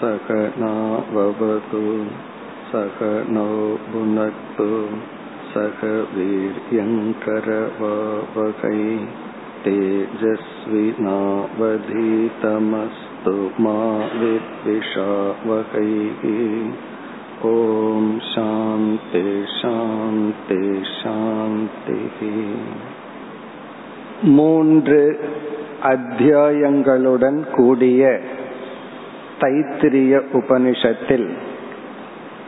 सकनावतु सकनौ भुनक्तु सह वीर्यङ्करवावकै तेजस्विनावधीतमस्तु मा विद्विषावकैः ॐ शान्ति शान्ति शान्तिः மூன்று அத்தியாயங்களுடன் கூடிய தைத்திரிய உபனிஷத்தில்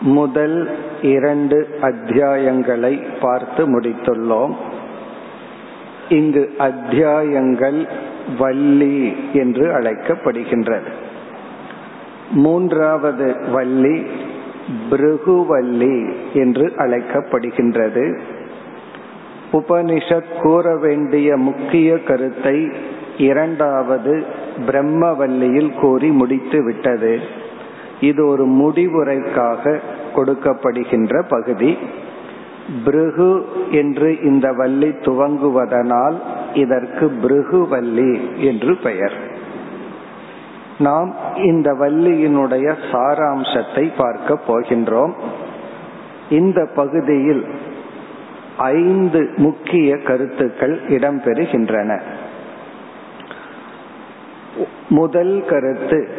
முதல் இரண்டு அத்தியாயங்களை பார்த்து முடித்துள்ளோம். இங்கு அத்தியாயங்கள் வள்ளி என்று அழைக்கப்படுகின்றது. மூன்றாவது வள்ளி பிருகுவல்லி என்று அழைக்கப்படுகின்றது. உபனிஷத் கூற வேண்டிய முக்கிய கருத்தை இரண்டாவது பிரம்மவல்லியில் கூறி முடித்து விட்டது. இது ஒரு முடிவுரைக்காக கொடுக்கப்படுகின்ற பகுதி. பிருகு என்று இந்த வள்ளி துவங்குவதனால் இதற்கு பிருகுவல்லி என்று பெயர். நாம் இந்த வள்ளியினுடைய சாராம்சத்தை பார்க்க போகின்றோம். இந்த பகுதியில் ஐந்து முக்கிய கருத்துக்கள் இடம்பெறுகின்றன. முதல் கருத்து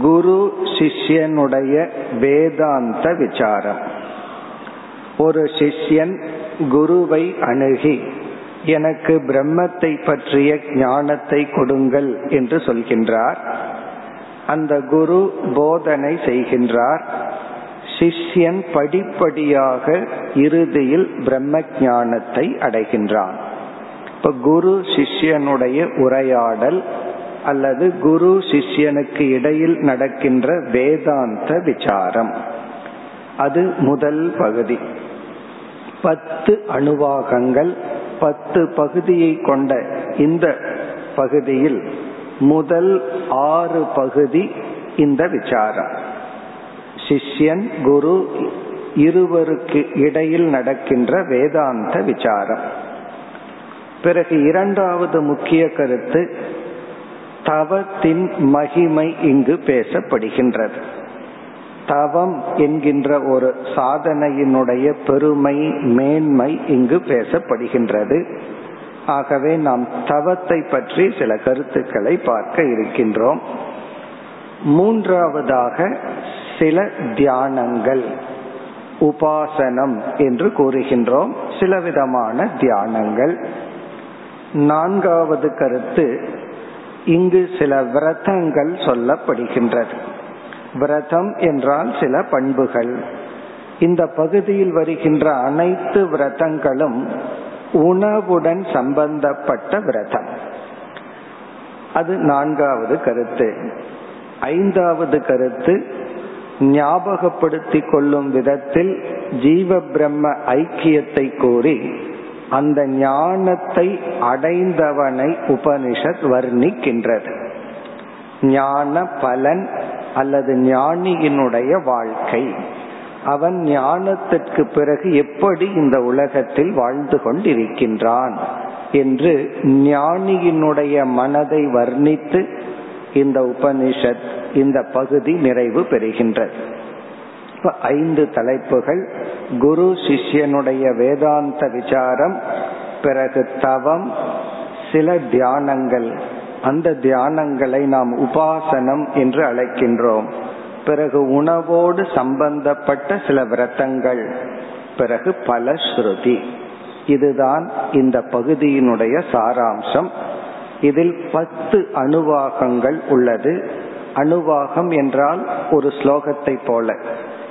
குரு சிஷ்யனுடைய வேதாந்த விசாரம். ஒரு சிஷ்யன் குருவை அணுகி எனக்கு பிரம்மத்தை பற்றிய ஞானத்தை கொடுங்கள் என்று சொல்கின்றார். அந்த குரு போதனை செய்கின்றார். சிஷ்யன் படிப்படியாக இறுதியில் பிரம்ம ஞானத்தை அடைகின்றான். இப்ப குரு சிஷ்யனுடைய உரையாடல் அல்லது குரு சிஷ்யனுக்கு இடையில் நடக்கின்ற வேதாந்த விசாரம். அது முதல் பகுதி. பத்து அணுவாகங்கள் பத்து பகுதியை கொண்ட இந்த பகுதியில் முதல் ஆறு பகுதி இந்த விசாரம். சிஷ்யன் குரு இருவருக்கு இடையில் நடக்கின்ற வேதாந்த விசாரம். பிறகு இரண்டாவது முக்கிய கருத்து தவத்தின் மகிமை இங்கு பேசப்படுகின்றது. தவம் என்கின்ற ஒரு சாதனையினுடைய பெருமை மேன்மை இங்கு பேசப்படுகின்றது. ஆகவே நாம் தவத்தை பற்றி சில கருத்துக்களை பார்க்க இருக்கின்றோம். மூன்றாவதாக சில தியானங்கள் உபாசனம் என்று கூறுகின்றோம். சில விதமான தியானங்கள். நான்காவது கருத்து இங்கு சில விரதங்கள் சொல்லப்படுகின்றது. விரதம் என்றால் சில பண்புகள். இந்த பகுதியில் வருகின்ற அனைத்து விரதங்களும் உணவுடன் சம்பந்தப்பட்ட விரதம். அது நான்காவது கருத்து. ஐந்தாவது கருத்து ஞாபகப்படுத்திக் கொள்ளும் விதத்தில் ஜீவ பிரம்ம ஐக்கியத்தை கூறி அந்த ஞானத்தை அடைந்தவனை உபனிஷத் வர்ணிக்கின்றது. ஞான பலன் அல்லது ஞானியினுடைய வாழ்க்கை. அவன் ஞானத்திற்கு பிறகு எப்படி இந்த உலகத்தில் வாழ்ந்து கொண்டிருக்கின்றான் என்று ஞானியினுடைய மனதை வர்ணித்து இந்த உபனிஷத் இந்த பகுதி நிறைவு பெறுகின்றது. ஐந்து தலைப்புகள். குரு சிஷ்யனுடைய வேதாந்த விசாரம் பிறகு தவம் சில தியானங்கள். அந்த தியானங்களை நாம் உபாசனம் என்று அழைக்கின்றோம். பிறகு உணவோடு சம்பந்தப்பட்ட சில விரதங்கள். பிறகு பல ஸ்ருதி. இதுதான் இந்த பகுதியினுடைய சாராம்சம். இதில் பத்து அணுவாகங்கள் உள்ளது. அணுவாகம் என்றால் ஒரு ஸ்லோகத்தை போல.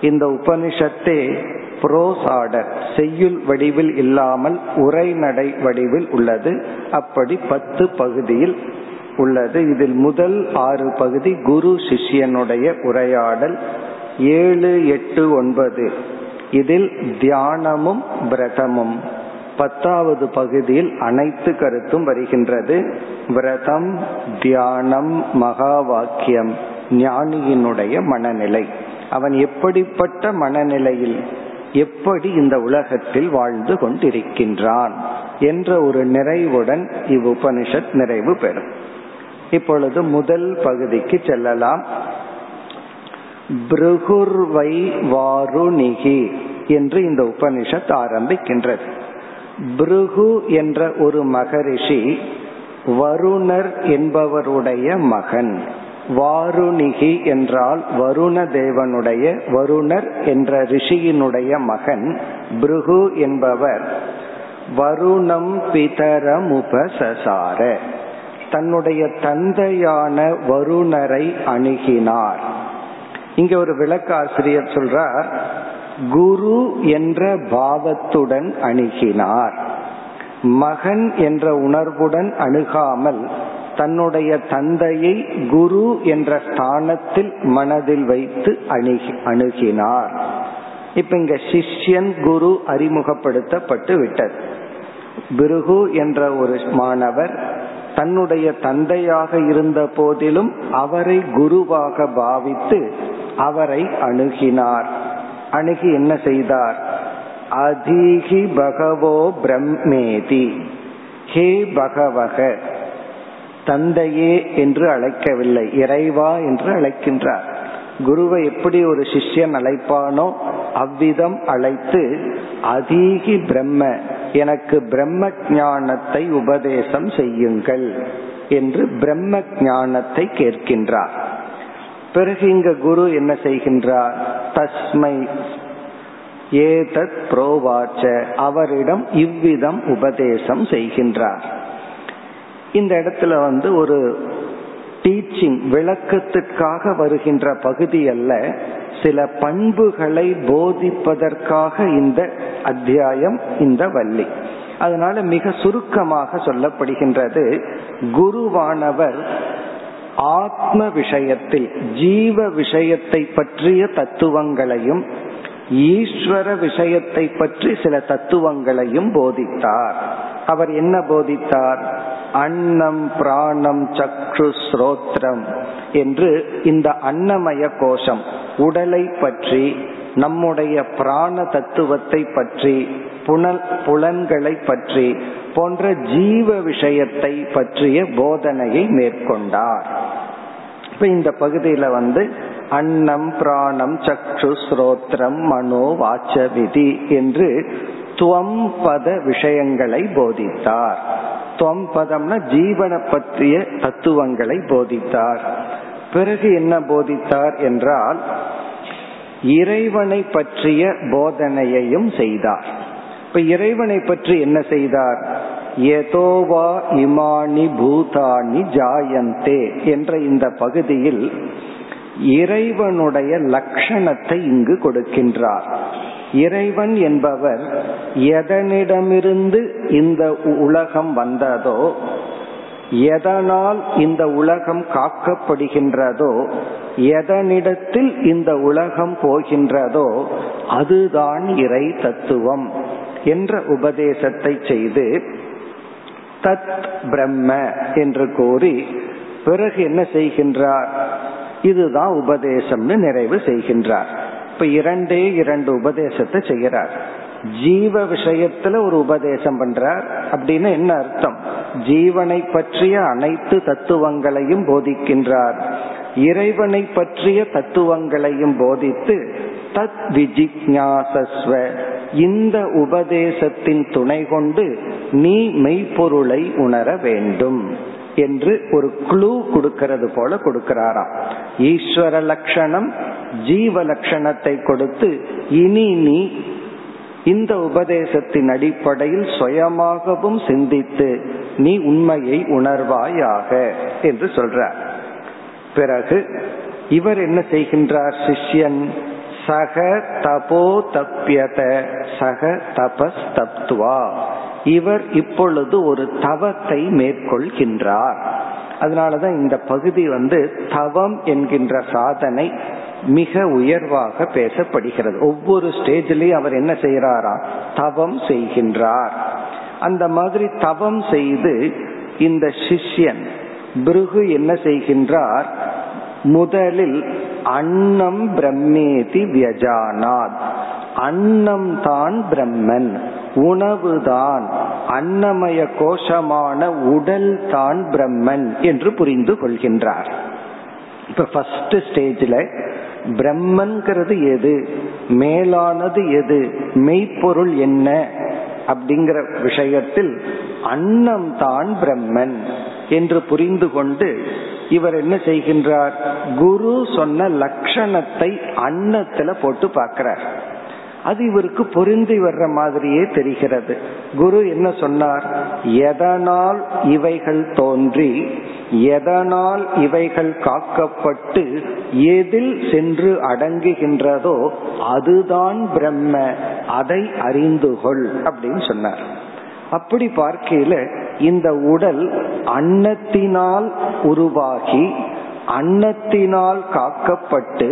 இந்த உபனிஷத்தே புரோஸ் ஆர்டர் செய்யுள் வடிவில் இல்லாமல் உரைநடை வடிவில் உள்ளது. அப்படி பத்து பகுதியில் உள்ளது. இதில் முதல் ஆறு பகுதி குரு சிஷ்யனுடைய உரையாடல் ஏழு எட்டு ஒன்பது. இதில் தியானமும் விரதமும். பத்தாவது பகுதியில் அனைத்து கருத்தும் வருகின்றது. விரதம் தியானம் மகா வாக்கியம் ஞானியினுடைய மனநிலை. அவன் எப்படிப்பட்ட மனநிலையில் எப்படி இந்த உலகத்தில் வாழ்ந்து கொண்டிருக்கின்றான் என்ற ஒரு நிறைவுடன் இவ்வுபனிஷத் நிறைவு பெறும். இப்பொழுது முதல் பகுதிக்கு செல்லலாம். பிருகுர்வை வாருணிகி என்று இந்த உபனிஷத் ஆரம்பிக்கின்றது. பிருகு என்ற ஒரு மகரிஷி வருணர் என்பவருடைய மகன். வாருணிகி என்றால் வருண தேவனுடைய வருணர் என்ற ரிஷியினுடைய மகன் பிருகு என்பவர். வருணம் பிதரமுபசசார. தன்னுடைய தந்தையான வருணரை அணுகினார். இங்க ஒரு விளக்காசிரியர் சொல்றார் குரு என்ற பாவத்துடன் அணுகினார். மகன் என்ற உணர்வுடன் அணுகாமல் தன்னுடைய தந்தையை குரு என்ற ஸ்தானத்தில் மனதில் வைத்து அணுகி அணுகினார். இப்ப இங்க சிஷ்யன் குரு அறிமுகப்படுத்தப்பட்டு விட்டது. பிருகு என்ற ஒரு மாணவர் தன்னுடைய தந்தையாக இருந்த போதிலும் அவரை குருவாக பாவித்து அவரை அணுகினார். அணுகி என்ன செய்தார்? அதீகி பகவோ பிரம்மேதி. ஹே பகவக தந்தையே என்று அழைக்கவில்லை இறைவா என்று அழைக்கின்றார். குருவை எப்படி ஒரு சிஷ்யன் அழைப்பானோ அவ்விதம் அழைத்து அதீகி பிரம்ம எனக்கு பிரம்ம ஞானத்தை உபதேசம் செய்யுங்கள் என்று பிரம்ம ஞானத்தை கேட்கின்றார். பிறகு இங்க குரு என்ன செய்கின்றார்? தஸ்மை ஏதத் புரோவாச்ச அவரிடம் இவ்விதம் உபதேசம் செய்கின்றார். இந்த இடத்துல வந்து ஒரு டீச்சிங் விளக்கத்திற்காக வருகின்ற பகுதி அல்ல சில பண்புகளை போதிப்பதற்காக இந்த அத்தியாயம் இந்த வள்ளி. அதனால மிக சுருக்கமாக சொல்லப்படுகின்றது குருவானவர் ஆத்ம விஷயத்தில் ஜீவ விஷயத்தை பற்றிய தத்துவங்களையும் ஈஸ்வர விஷயத்தை பற்றி சில தத்துவங்களையும் போதித்தார். அவர் என்ன போதித்தார்? அன்னம் பிராணம் சக்ஷு ஸ்ரோத்ரம் என்று இந்த அன்னமய கோஷம் உடலை பற்றி நம்முடைய பிராண தத்துவத்தை பற்றி புனல் புலன்களை பற்றி போன்ற ஜீவ விஷயத்தை பற்றிய போதனையை மேற்கொண்டார். இப்ப இந்த பகுதியில வந்து அன்னம் பிராணம் சக்ஷு ஸ்ரோத்ரம் மனோ வாச்ச விதி என்று துவம் பத விஷயங்களை போதித்தார். துவம் பதம்னா ஜீவனை பற்றிய தத்துவங்களை போதித்தார். பிறகு என்ன போதித்தார் என்றால் இறைவனை பற்றிய போதனையையும் செய்தார். இப்ப இறைவனை பற்றி என்ன செய்தார்? ஏதோவா இமானி பூதானி ஜாயந்தே என்ற இந்த பகுதியில் இறைவனுடைய லட்சணத்தை இங்கு கொடுக்கின்றார். இறைவன் என்பவர் எதனிடமிருந்து இந்த உலகம் வந்ததோ எதனால் இந்த உலகம் காக்கப்படுகின்றதோ எதனிடத்தில் இந்த உலகம் போகின்றதோ அதுதான் இறை தத்துவம் என்ற உபதேசத்தை செய்து தத் பிரம்ம என்று கூறி பிறகு என்ன செய்கின்றார்? இதுதான் உபதேசம்னு நிறைவு செய்கின்றார். இப்ப இரண்டே இரண்டு உபதேசத்தை செய்கிறார். ஜீவ விஷயத்துல ஒரு உபதேசம் பண்றார். அப்படின்னு என்ன அர்த்தம்? ஜீவனை பற்றிய அனைத்து தத்துவங்களையும் போதிக்கின்றார். இறைவனை பற்றிய தத்துவங்களையும் போதித்து தத் விஜிக்யாசஸ்வ இந்த உபதேசத்தின் துணை கொண்டு நீ மெய்ப்பொருளை உணர வேண்டும் என்று ஒரு குழு கொடுக்கிறது போல கொடுக்கிறாராம். ஈஸ்வர லட்சணம் ஜீவ லட்சணத்தை கொடுத்து இனி நீ இந்த உபதேசத்தின் அடிப்படையில் சுயமாகவும் சிந்தித்து நீ உண்மையை உணர்வாயாக என்று சொல்றார். பிறகு இவர் என்ன செய்கின்றார் சிஷ்யன்? சக தபோ தப்பியத சக தபஸ் தப்துவா இவர் இப்பொழுது ஒரு தவத்தை மேற்கொள்கின்றார். அதனாலதான் இந்த பகுதி வந்து தவம் என்கின்ற சாதனை மிக உயர்வாக பேசப்படுகிறது. ஒவ்வொரு ஸ்டேஜ்லயும் அவர் என்ன செய்யறாரா தவம் செய்கின்றார். அந்த மாதிரி தவம் செய்து இந்த சிஷ்யன் பிருகு என்ன செய்கின்றார்? முதலில் அன்னம் பிரம்மேதி வியஜானாத். அன்னம் தான் பிரம்மன். உணவுதான் அன்னமய கோஷமான உடல் தான் பிரம்மன் என்று புரிந்து கொள்கின்றார். இப்ப ஃபர்ஸ்ட் ஸ்டேஜில் பிரம்மன்கிறது எது? மேலானது எது? மெய்ப்பொருள் என்ன? அப்படிங்கிற விஷயத்தில் அன்னம் தான் பிரம்மன் என்று புரிந்து கொண்டு இவர் என்ன செய்கின்றார்? குரு சொன்ன லட்சணத்தை அன்னத்துல போட்டு பார்க்கிறார். அது இவருக்கு பொருந்தி வர்ற மாதிரியே தெரிகிறது. குரு என்ன சொன்னார்? எதனால் இவைகள் தோன்றி எதனால் இவைகள் காக்கப்பட்டு எதில் சென்று அடங்குகின்றதோ அதுதான் பிரம்ம அதை அறிந்து கொள் அப்படின்னு சொன்னார். அப்படி பார்க்கையில இந்த உடல் அன்னத்தினால் உருவாகி அன்னத்தினால் காக்கப்பட்டு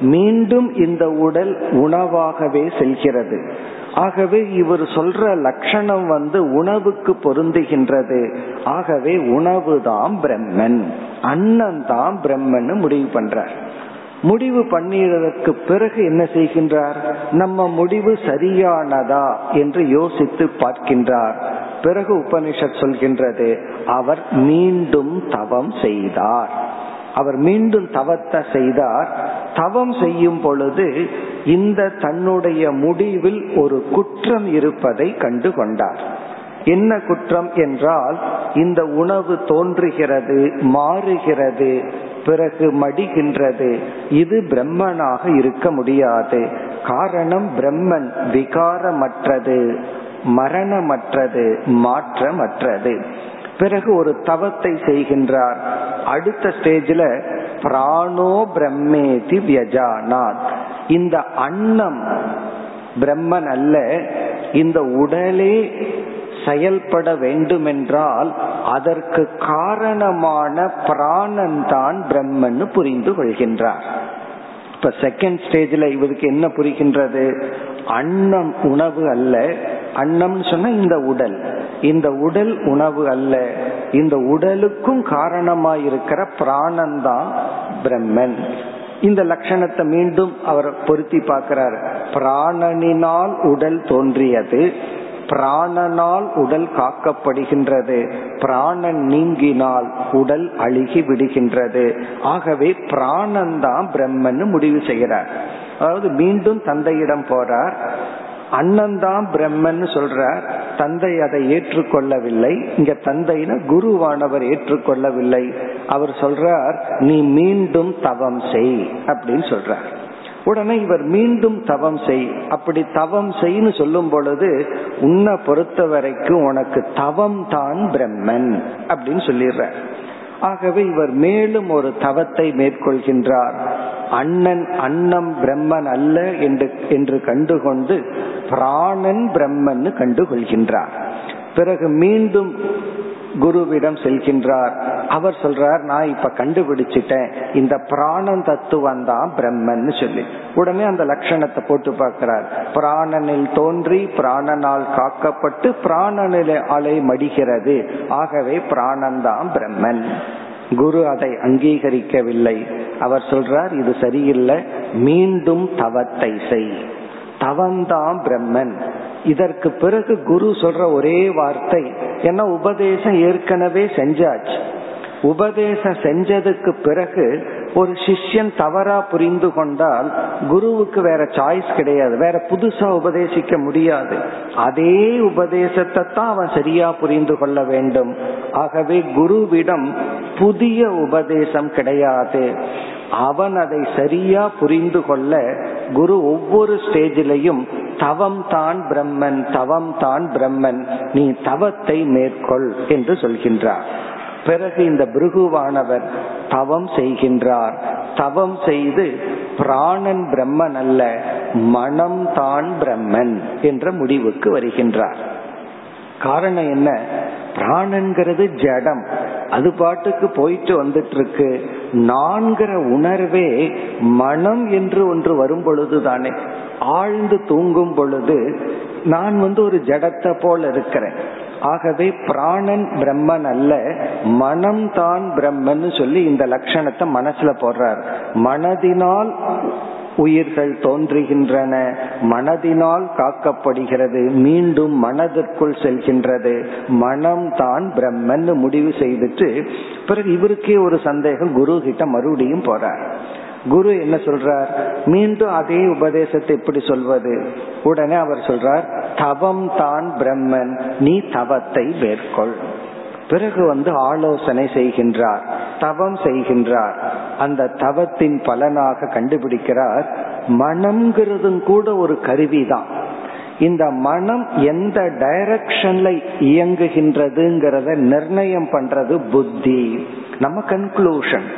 மீண்டும் இந்த உடல் உணவாகவே செல்கிறது. ஆகவே இவர் சொல்ற லட்சணம் வந்து உணவுக்கு பொருந்துகின்றது. ஆகவே உணவு தான் பிரம்மன் அன்னம் தான் பிரம்மன் முடிவு பண்றார். முடிவு பண்ணியதற்கு பிறகு என்ன செய்கின்றார்? நம்ம முடிவு சரியானதா என்று யோசித்து பார்க்கின்றார். பிறகு உபனிஷத் சொல்கின்றது அவர் மீண்டும் தவம் செய்தார். அவர் மீண்டும் தவத்தை செய்தார். தவம் செய்யும் பொழுது இந்த தன்னுடைய முடிவில் ஒரு குற்றம் இருப்பதை கண்டு கொண்டார் என்ன குற்றம் என்றால் இந்த உணவு தோன்றுகிறது மாறுகிறது பிறகு மடிகின்றது. இது பிரம்மனாக இருக்க முடியாது. காரணம் பிரம்மன் விகாரமற்றது மரணமற்றது மாற்றமற்றது. பிறகு ஒரு தவத்தை செய்கின்றார். அடுத்த ஸ்டேஜில் பிராணோ பிரம்மேதி வியஜானாத். இந்த அன்னம் பிரம்மன் அல்ல இந்த உடலே செயல்பட வேண்டுமென்றால் அதற்கு காரணமான பிராணன் தான் பிரம்மன் புரிந்து கொள்கின்றார். இப்ப செகண்ட் ஸ்டேஜில் இவருக்கு என்ன புரிகின்றது? அன்னம் உணவு அல்ல. அன்னம் சொன்ன இந்த உடல். இந்த உடல் உணவு அல்ல. இந்த உடலுக்கும் காரணமாயிருக்கிற பிராணன் தான் பிரம்மன். இந்த லட்சணத்தை மீண்டும் அவர் பொருத்தி பார்க்கிறார். பிராணனினால் உடல் தோன்றியது. பிராணனால் உடல் காக்கப்படுகின்றது. பிராணன் நீங்கினால் உடல் அழுகி விடுகின்றது. ஆகவே பிராணன் தான் பிரம்மன் முடிவு செய்கிறார். அதாவது மீண்டும் தந்தையிடம் போறார். அண்ணன் தான் பிரம்மன் சொல்றார். தந்தை அதை ஏற்றுக்கொள்ளவில்லை. இங்க தந்தையின குருவானவர் ஏற்றுக்கொள்ளவில்லை. அவர் சொல்றார் நீ மீண்டும் தவம் செய் அப்படின்னு சொல்றார். உடனே இவர் மீண்டும் தவம் செய். அப்படி தவம் செய்ன்னு சொல்லும் பொழுது உன்னை பொறுத்த வரைக்கும் உனக்கு தவம் தான் பிரம்மன் அப்படின்னு சொல்லிடுற ஆகவே இவர் மேலும் ஒரு தவத்தை மேற்கொள்கின்றார். அண்ணன் அன்னம் பிரம்மன் அல்ல என்று என்று கண்டுகொண்டு பிராணன் பிரம்மன் கண்டுகொள்கின்றார். பிறகு மீண்டும் குருவிடம் செல்கின்றார். அவர் சொல்றார் நான் இப்ப கண்டுபிடிச்சிட்டேன். இந்த பிராணன் தத்துவம் தான் பிரம்மன் சொல்லி. உடனே அந்த லட்சணத்தை போட்டு பார்க்கிறார். பிராணனில் தோன்றி பிராணனால் காக்கப்பட்டு பிராணனில் அலை மடிகிறது. ஆகவே பிராணன் தான் பிரம்மன். குரு அதை அங்கீகரிக்கவில்லை. அவர் சொல்றார் இது சரியில்லை. மீண்டும் தவத்தை செய். தவந்தாம் பிரம்மன். இதற்கு பிறகு குரு சொல்ற ஒரே வார்த்தை என்ன உபதேசம் ஏற்கனவே செஞ்சாச்சு. உபதேசம் செஞ்சதுக்கு பிறகு ஒரு சிஷ்யன் தவறா புரிந்து கொண்டால் குருவுக்கு வேற சாய்ஸ் கிடையாது. வேற புதுசா உபதேசிக்க முடியாது. அதே உபதேசத்தை தான் அவன் சரியா புரிந்து கொள்ள வேண்டும். ஆகவே குருவிடம் புதிய உபதேசம் கிடையாது. அவன் அதை சரியா புரிந்து கொள்ள குரு ஒவ்வொரு ஸ்டேஜிலையும் தவம் தான் பிரம்மன் தவம் தான் பிரம்மன் நீ தவத்தை மேற்கொள் என்று சொல்கின்றார். பிறகு இந்த பிருகுவானவர் தவம் செய்கின்றார். தவம் செய்து பிராணன் பிரம்மன் அல்ல மனம் தான் பிரம்மன் என்ற முடிவுக்கு வருகின்றார். காரணம் என்ன? பிராணன்கிறது ஜடம். அது பாட்டுக்கு போயிட்டு வந்துட்டு இருக்கு நான்கிற உணர்வே மனம் என்று ஒன்று வரும் பொழுது தானே ஆழ்ந்து தூங்கும் பொழுது நான் வந்து ஒரு ஜடத்தை போல இருக்கிறேன். ஆகவே பிராணன் பிரம்மன் அல்ல மனம் தான் பிரம்மன் சொல்லி இந்த லட்சணத்தை மனசுல போடுறார். மனதினால் உயிர்கள் தோன்றுகின்றன மனதினால் காக்கப்படுகிறது மீண்டும் மனதிற்குள் செல்கின்றது. மனம் தான் பிரம்மன் முடிவு செய்துட்டு பிறகு இவருக்கே ஒரு சந்தேகம் குரு கிட்ட மறுபடியும் போறார். குரு என்ன சொல்றார்? மீண்டும் அதே உபதேசத்தை எப்படி சொல்வது. உடனே அவர் சொல்றார் தவம் தான் பிரம்மன் நீ தவத்தை மேற்கொள். பிறகு வந்து ஆலோசனை செய்கின்றார் தவம் செய்கின்றார். அந்த தவத்தின் பலனாக கண்டுபிடிக்கிறார். மனம்ங்கிறதும் கூட ஒரு கருவிதான். இந்த மனம் எந்த டைரக்ஷன்ல இயங்குகின்றதுங்கிறத நிர்ணயம் பண்றது புத்தி. நம்ம கன்க்ளூஷன்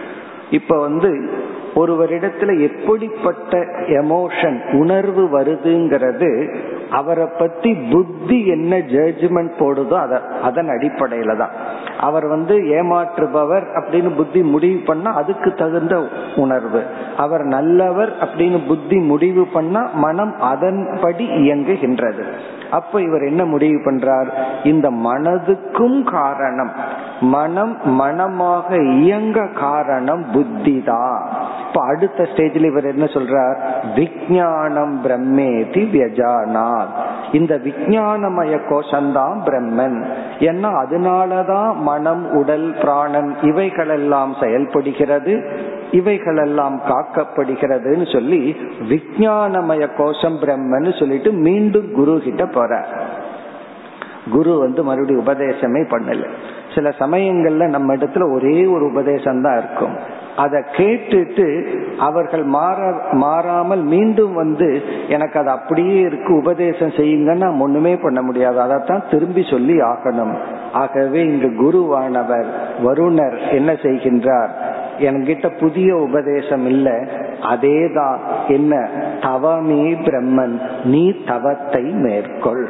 இப்ப வந்து ஒருவரிடத்துல எப்படிப்பட்ட எமோஷன் உணர்வு வருதுங்கிறது அவரை பத்தி புத்தி என்ன ஜட்ஜ்மெண்ட் போடுதோ அத அதன் அடிப்படையில தான். அவர் வந்து ஏமாற்றுபவர் அப்படின்னு புத்தி முடிவு பண்ணா அதுக்கு தகுந்த உணர்வு. அவர் நல்லவர் அப்படின்னு புத்தி முடிவு பண்ணா மனம் அதன்படி இயங்குகின்றது. அப்ப இவர் என்ன முடிவு பண்றார்? இந்த மனதுக்கும் காரணம். மனம் மனமாக இயங்க காரணம் புத்தி தான் இப்ப அடுத்த ஸ்டேஜ்ல இவர் என்ன சொல்றார்? விஜயானம் பிரம்மேதி வியஜானாத். இந்த விஜயானமய கோஷம்தான் பிரம்மன். ஏன்னா அதனாலதான் மனம் உடல் பிராணம் இவைகளெல்லாம் செயல்படுகிறது. இவைகளெல்லாம் காக்கப்படுகிறதுன்னு சொல்லி விஜயானமய கோஷம் பிரம்மன்னு சொல்லிட்டு மீண்டும் குரு கிட்ட போற. குரு வந்து மறுபடியும் உபதேசமே பண்ணல. சில சமயங்கள்ல நம்ம இடத்துல ஒரே ஒரு உபதேசம் தான் இருக்கும். அதை கேட்டுட்டு அவர்கள் மாற மாறாமல் மீண்டும் வந்து எனக்கு அது அப்படியே இருக்கு உபதேசம் செய்யுங்கன்னா ஒண்ணுமே பண்ண முடியாது. அதைத்தான் திரும்பி சொல்லி ஆகணும். ஆகவே இங்கு குருவானவர் வருணர் என்ன செய்கின்றார்? என்கிட்ட புதிய உபதேசம் இல்ல அதேதான் என்ன? தவமே பிரம்மன் நீ தவத்தை மேற்கொள்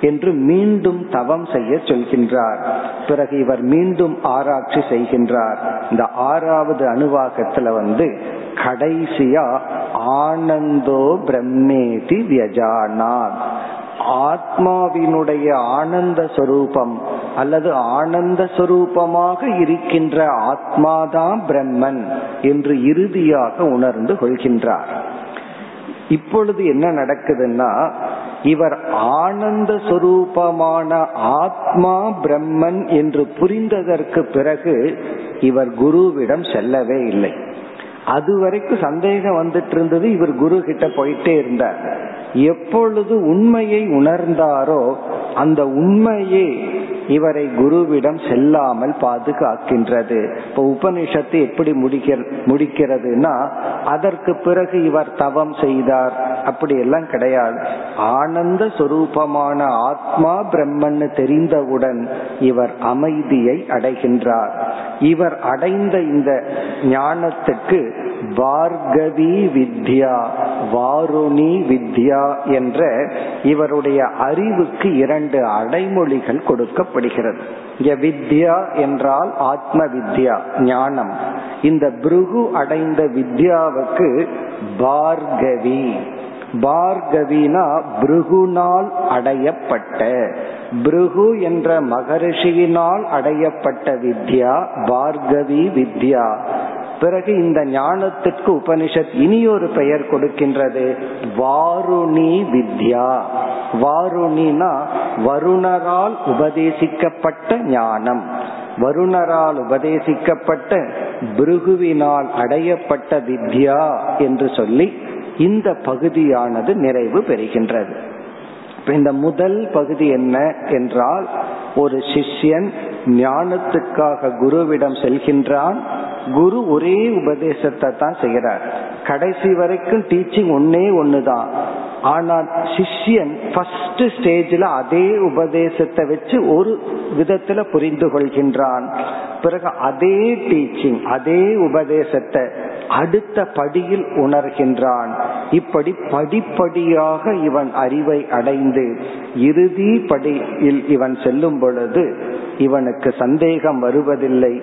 என்று மீண்டும் தவம் செய்ய சொல்கின்றார். பிறகு இவர் மீண்டும் ஆராய்ச்சி செய்கின்றார். இந்த ஆறாவது அணுவாக்கத்துல வந்து கடைசியா ஆனந்தோ பிரம்மேதி வியஜானாத். ஆத்மாவினுடைய ஆனந்த சொரூபம் அல்லது ஆனந்த சொரூபமாக இருக்கின்ற ஆத்மாதான் பிரம்மன் என்று இறுதியாக உணர்ந்து கொள்கின்றார். இப்பொழுது என்ன நடக்குதுன்னா இவர் ஆனந்த சொரூபமான ஆத்மா பிரம்மன் என்று புரிந்ததற்கு பிறகு இவர் குருவிடம் செல்லவே இல்லை. அது வரைக்கும் சந்தேகம் வந்துட்டு இருந்தது இவர் குரு கிட்ட போயிட்டே இருந்தார். எப்பொழுது உண்மையை உணர்ந்தாரோ அந்த உண்மையே இவரை குருவிடம் செல்லாமல் பாதுகாக்கின்றது. இப்ப உபனிஷத்து எப்படி முடிக்கிறதுனா அதற்கு பிறகு இவர் தவம் செய்தார். அப்படி எல்லாம் கிடையாது. ஆனந்த சொரூபமான ஆத்மா பிரம்மன்னு தெரிந்தவுடன் இவர் அமைதியை அடைகின்றார். இவர் அடைந்த இந்த ஞானத்துக்கு பார்கவி வித்யா வாருணி வித்யா என்ற இவருடைய அறிவுக்கு இரண்டு அடைமொழிகள் கூறப்படுகிறது இங்க வித்யா என்றால் ஆத்ம வித்யா ஞானம். இந்த பிருகு அடைந்த வித்யாவுக்கு பார்கவி. பார்கவினா பிருகுனால் அடையப்பட்ட. பிருகு என்ற மகரிஷியினால் அடையப்பட்ட வித்யா பார்கவி வித்யா. பிறகு இந்த ஞானத்திற்கு உபனிஷத் இனி ஒரு பெயர் கொடுக்கின்றது வாருணி வித்யா. வாருணினா வருணரால் உபதேசிக்கப்பட்ட ஞானம். வருணரால் உபதேசிக்கப்பட்ட பிருகுவினால் அடையப்பட்ட வித்யா என்று சொல்லி இந்த பகுதியானது நிறைவு பெறுகின்றது. இந்த முதல் பகுதி என்ன என்றால் ஒரு சிஷ்யன் ஞானத்துக்காக குருவிடம் செல்கின்றான். குரு ஒரே உபதேசத்தை தான் செய்கிறார். கடைசி வரைக்கும் டீச்சிங் ஒன்னே ஒண்ணுதான். ஆனால் சிஷ்யன் ஃபர்ஸ்ட் ஸ்டேஜ்ல அதே உபதேசத்தை வச்சு ஒரு விதத்துல புரிந்து கொள்கின்றான். பிறகு அதே டீச்சிங் அதே உபதேசத்தை அடுத்த படியில் உணர்கின்றான். இப்படி படிப்படியாக இவன் அறிவை அடைந்து இறுதி படியில் இவன் செல்லும் பொழுது இவனுக்கு சந்தேகம் வருவதில்லை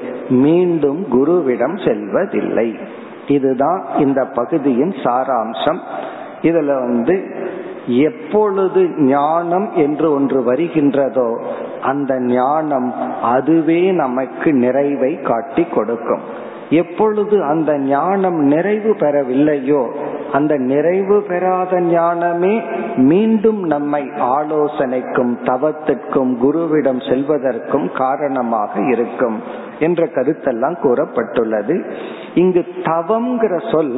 மீண்டும் குருவிடம் செல்வதில்லை. இதுதான் இந்த பகுதியின் சாராம்சம். இதுல வந்து எப்பொழுது ஞானம் என்று ஒன்று வருகின்றதோ அந்த ஞானம் அதுவே நமக்கு நிறைவை காட்டி கொடுக்கும். எப்பொழுது அந்த ஞானம் நிறைவு பெறவில்லையோ அந்த நிறைவு பெறாத ஞானமே மீண்டும் நம்மை ஆலோசனைக்கும் தவத்திற்கும் குருவிடம் செல்வதற்கும் காரணமாக இருக்கும் என்ற கருத்தெல்லாம் கூறப்பட்டுள்ளது. இங்கு தவம்ங்கிற சொல்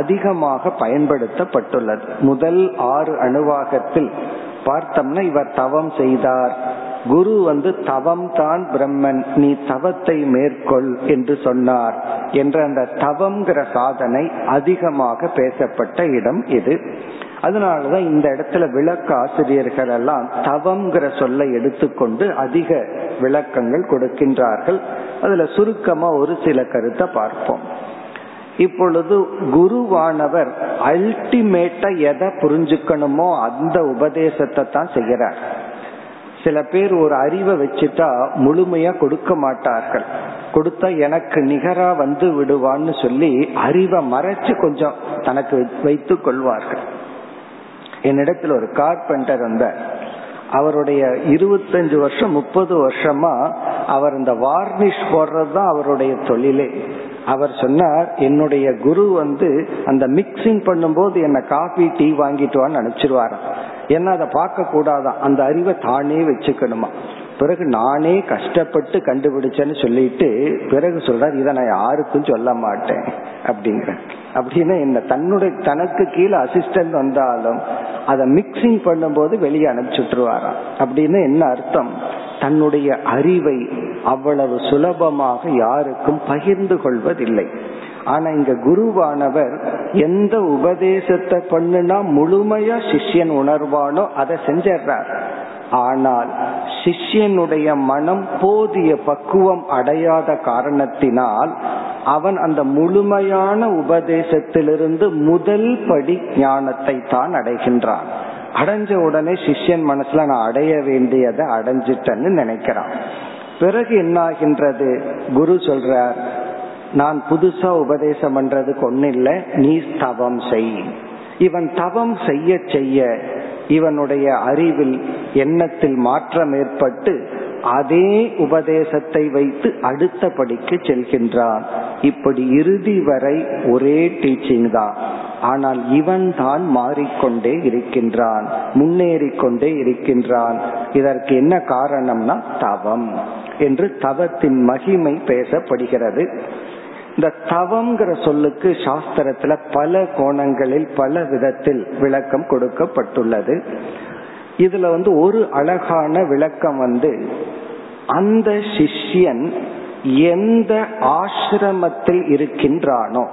அதிகமாக பயன்படுத்தப்பட்டுள்ளது. முதல் ஆறு அணுவாகத்தில் பார்த்தோம்னா இவர் தவம் செய்தார். குரு வந்து தவம் தான் பிரம்மன் நீ தவத்தை மேற்கொள் என்று சொன்னார் என்ற அந்த தவம்ங்கிற சாதனை அதிகமாக பேசப்பட்ட இடம் இது. அதனாலதான் இந்த இடத்துல விளக்க ஆசிரியர்கள் எல்லாம் தவம்ங்கிற சொல்லை எடுத்துக்கொண்டு அதிக விளக்கங்கள் கொடுக்கின்றார்கள். அதுல சுருக்கமா ஒரு சில கருத்தை பார்ப்போம். இப்பொழுது குருவானவர் அல்டிமேட்டா எதை புரிஞ்சுக்கணுமோ அந்த உபதேசத்தை தான் செய்கிறார். சில பேர் ஒரு அறிவை வச்சுட்டா முழுமையா கொடுக்க மாட்டார்கள். கொடுத்தா எனக்கு நிகரா வந்து விடுவான்னு சொல்லி அறிவை மறைச்சு கொஞ்சம் தனக்கு வைத்து கொள்வார்கள். என்னிடத்தில் ஒரு கார்பெண்டர் வந்தார். அவருடைய இருபத்தஞ்சு வருஷம் முப்பது வருஷமா அவர் இந்த வார்னிஷ் போடுறதுதான் அவருடைய தொழிலே. அவர் சொன்னார் என்னுடைய குரு வந்து அந்த மிக்சிங் பண்ணும்போது என்ன காஃபி டீ வாங்கிட்டு வான்னு அனுப்பிச்சிருவாராம் ஏன்னா அதை பார்க்க கூடாதான் அந்த அறிவை தானே வச்சுக்கணுமா? பிறகு நானே கஷ்டப்பட்டு கண்டுபிடிச்சேன்னு சொல்லிட்டு பிறகு சொல்றார் இதை நான் யாருக்கும் சொல்ல மாட்டேன். அப்படிங்கிற அப்படின்னா என்ன தன்னுடைய தனக்கு கீழே அசிஸ்டன்ட் வந்தாலும் அதை மிக்சிங் பண்ணும்போது வெளியே அனுப்பிச்சுட்டுருவாராம் அப்படின்னு என்ன அர்த்தம்? தன்னுடைய அறிவை அவ்வளவு சுலபமாக யாருக்கும் பகிர்ந்து கொள்வதில்லை. ஆனா இங்க குருவானவர் எந்த உபதேசத்தை பண்ணுனா முழுமையா சிஷ்யன் உணர்வானோ அதை செஞ்சிடறார். ஆனால் சிஷ்யனுடைய மனம் போதிய பக்குவம் அடையாத காரணத்தினால் அவன் அந்த முழுமையான உபதேசத்திலிருந்து முதல் படி ஞானத்தை தான் அடைகின்றான். அடைஞ்ச உடனே சிஷ்யன் மனசுல நான் அடைய வேண்டியதை அடைஞ்சிட்டேன்னு நினைக்கிறான். பிறகு என்ன ஆகின்றது குரு சொல்றார் நான் புதுசா உபதேசம் பண்றதுக்கு ஒன்னும் இல்லை நீ தவம் செய். இவன் தவம் செய்ய செய்ய இவனுடைய அறிவில் எண்ணத்தில் மாற்றம் ஏற்பட்டு அதே உபதேசத்தை வைத்து அடுத்த படிக்கு செல்கின்றான். இப்படி இறுதி வரை ஒரே டீச்சிங் தான். ஆனால் இவன் தான் மாறிக்கொண்டே இருக்கின்றான் முன்னேறி கொண்டே இருக்கின்றான். இதற்கு என்ன காரணம்னா தவம் என்று தவத்தின் மகிமை பேசப்படுகிறது. இந்த தவம்ங்கிற சொல்லுக்கு சாஸ்திரத்துல பல கோணங்களில் பல விதத்தில் விளக்கம் கொடுக்கப்பட்டுள்ளது. இதுல வந்து ஒரு அழகான விளக்கம் வந்து அந்த சிஷ்யன் எந்த ஆசிரமத்தில் இருக்கின்றானோ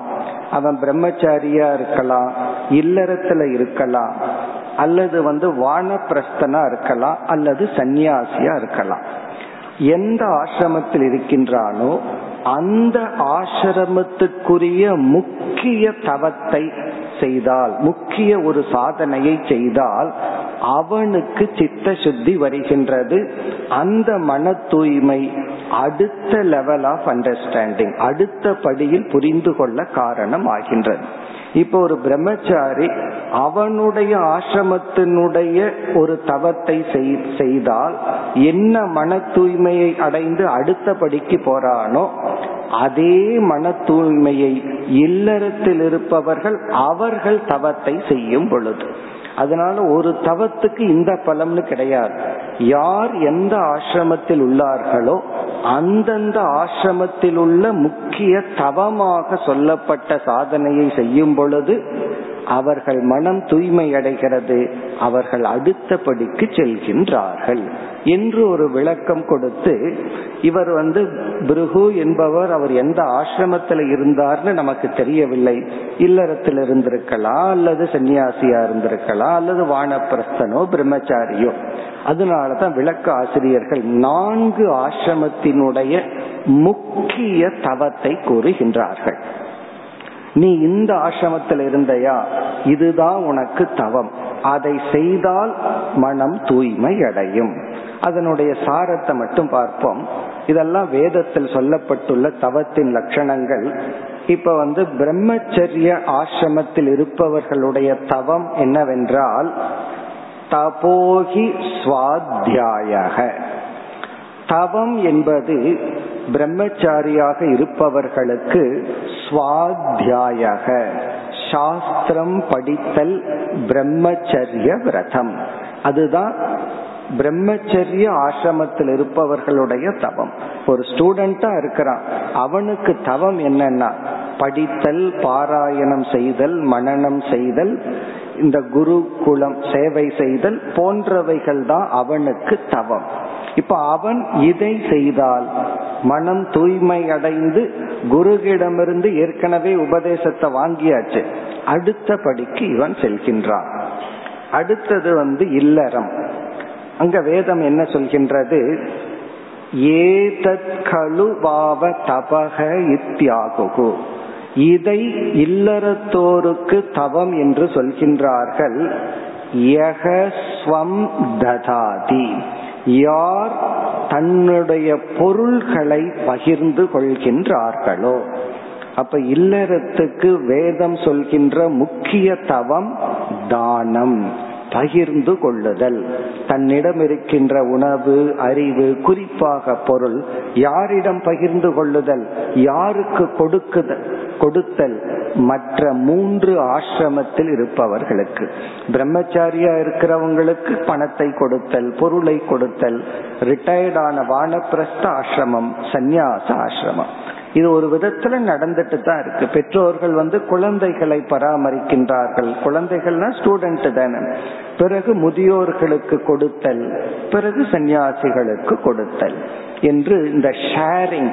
அவன் பிரம்மச்சாரியா இருக்கலாம் இல்லறத்துல இருக்கலாம் அல்லது வந்து வானப்பிரஸ்தனா இருக்கலாம் அல்லது சந்நியாசியா இருக்கலாம். எந்த ஆசிரமத்தில் இருக்கின்றானோ அந்த ஆசிரமத்துக்குரிய முக்கிய தவத்தை செய்தால் முக்கிய ஒரு சாதனையை செய்தால் அவனுக்கு சித்த சுத்தி வருகின்றது. அந்த மன தூய்மை அடுத்த லெவல் ஆஃப் அண்டர்ஸ்டாண்டிங் அடுத்த படியில் புரிந்து கொள்ள காரணம் ஆகின்றது. இப்போ ஒரு பிரம்மச்சாரி அவனுடைய ஆசிரமத்தினுடைய ஒரு தவத்தை செய்தால் என்ன மன தூய்மையை அடைந்து அடுத்த படிக்கு போறானோ அதே மன தூய்மையை இல்லறத்தில் இருப்பவர்கள் அவர்கள் தவத்தை செய்யும் பொழுது. அதனால ஒரு தவத்துக்கு இந்த பலம்னு கிடையாது. யார் எந்த ஆசிரமத்தில் உள்ளார்களோ அந்தந்த ஆசிரமத்தில் உள்ள முக்கிய தவமாக சொல்லப்பட்ட சாதனையை செய்யும் பொழுது அவர்கள் மனம் தூய்மை அடைகிறது. அவர்கள் அடுத்தபடிக்கு செல்கின்றார்கள். என்று ஒரு விளக்கம் கொடுத்து இவர் வந்து பிருகு என்பவர் அவர் எந்த ஆசிரமத்தில் இருந்தார்னு நமக்கு தெரியவில்லை. இல்லறத்தில் இருந்திருக்கலாம் அல்லது சன்னியாசியா இருந்திருக்கலாம் அல்லது வானப்பிரஸ்தனோ பிரம்மச்சாரியோ. அதனாலதான் விளக்க ஆசிரியர்கள் நான்கு ஆசிரமத்தினுடைய முக்கிய தவத்தை கூறுகின்றார்கள். நீ இந்த ஆசிரமத்தில் இருந்தையா? இதுதான் உனக்கு தவம். அதை செய்தால் மனம் தூய்மை அடையும். அதனுடைய சாரத்தை மட்டும் பார்ப்போம். இதெல்லாம் வேதத்தில் சொல்லப்பட்டுள்ள தவத்தின் லட்சணங்கள். இப்ப வந்து பிரம்மச்சரிய ஆசிரமத்தில் இருப்பவர்களுடைய தவம் என்னவென்றால் தபோகி சுவாத்தியாய தவம் என்பது பிரம்மச்சாரியாக இருப்பவர்களுக்கு சுவாத்தியாய சாஸ்திரம் படித்தல் பிரம்மச்சரிய விரதம். அதுதான் பிரம்மச்சரிய ஆசிரமத்தில் இருப்பவர்களுடைய தவம். ஒரு ஸ்டூடெண்டா இருக்கிறான். அவனுக்கு தவம் என்னன்னா படித்தல் பாராயணம் செய்தல் மனநம் செய்தல் இந்த குரு குலம் சேவை செய்தல் போன்றவைகள் தான் அவனுக்கு தவம். இப்ப அவன் இதை செய்தால் மனம் தூய்மை அடைந்து குருகிடமிருந்து ஏற்கனவே உபதேசத்தை வாங்கியாச்சு. அடுத்த படிக்கு இவன் செல்கின்றான். அடுத்தது வந்து இல்லறம். அங்க வேதம் என்ன சொல்கின்றது? ஏதத் கலு பாவ தபக இத்தியாகு இதை இல்லறத்தோருக்கு தவம் என்று சொல்கின்றார்கள். யகஸ்வம் ததாதி. யார் தன்னுடைய பொருள்களை பகிர்ந்து கொள்கின்றார்களோ? அப்ப இல்லறத்துக்கு வேதம் சொல்கின்ற முக்கிய தவம் தானம். பகிர்ந்து கொள்ளுதல். தன்னிடம் இருக்கின்ற உணவு அறிவு குறிப்பாக பொருள் யாரிடம் பகிர்ந்து கொள்ளுதல் யாருக்கு கொடுக்குதல் கொடுத்தல் மற்ற மூன்று ஆசிரமத்தில் இருப்பவர்களுக்கு. பிரம்மச்சாரியா இருக்கிறவங்களுக்கு பணத்தை கொடுத்தல் பொருளை கொடுத்தல் ரிட்டையர்டான வானப்பிரஸ்த ஆசிரமம் சந்நியாச ஆசிரமம். இது ஒரு விதத்துல நடந்துட்டு தான் இருக்கு. பெற்றோர்கள் வந்து குழந்தைகளை பராமரிக்கின்றார்கள். குழந்தைகள்னா ஸ்டூடெண்ட் தானே. பிறகு முதியோர்களுக்கு கொடுத்தல் பிறகு சன்னியாசிகளுக்கு கொடுத்தல் என்று இந்த ஷேரிங்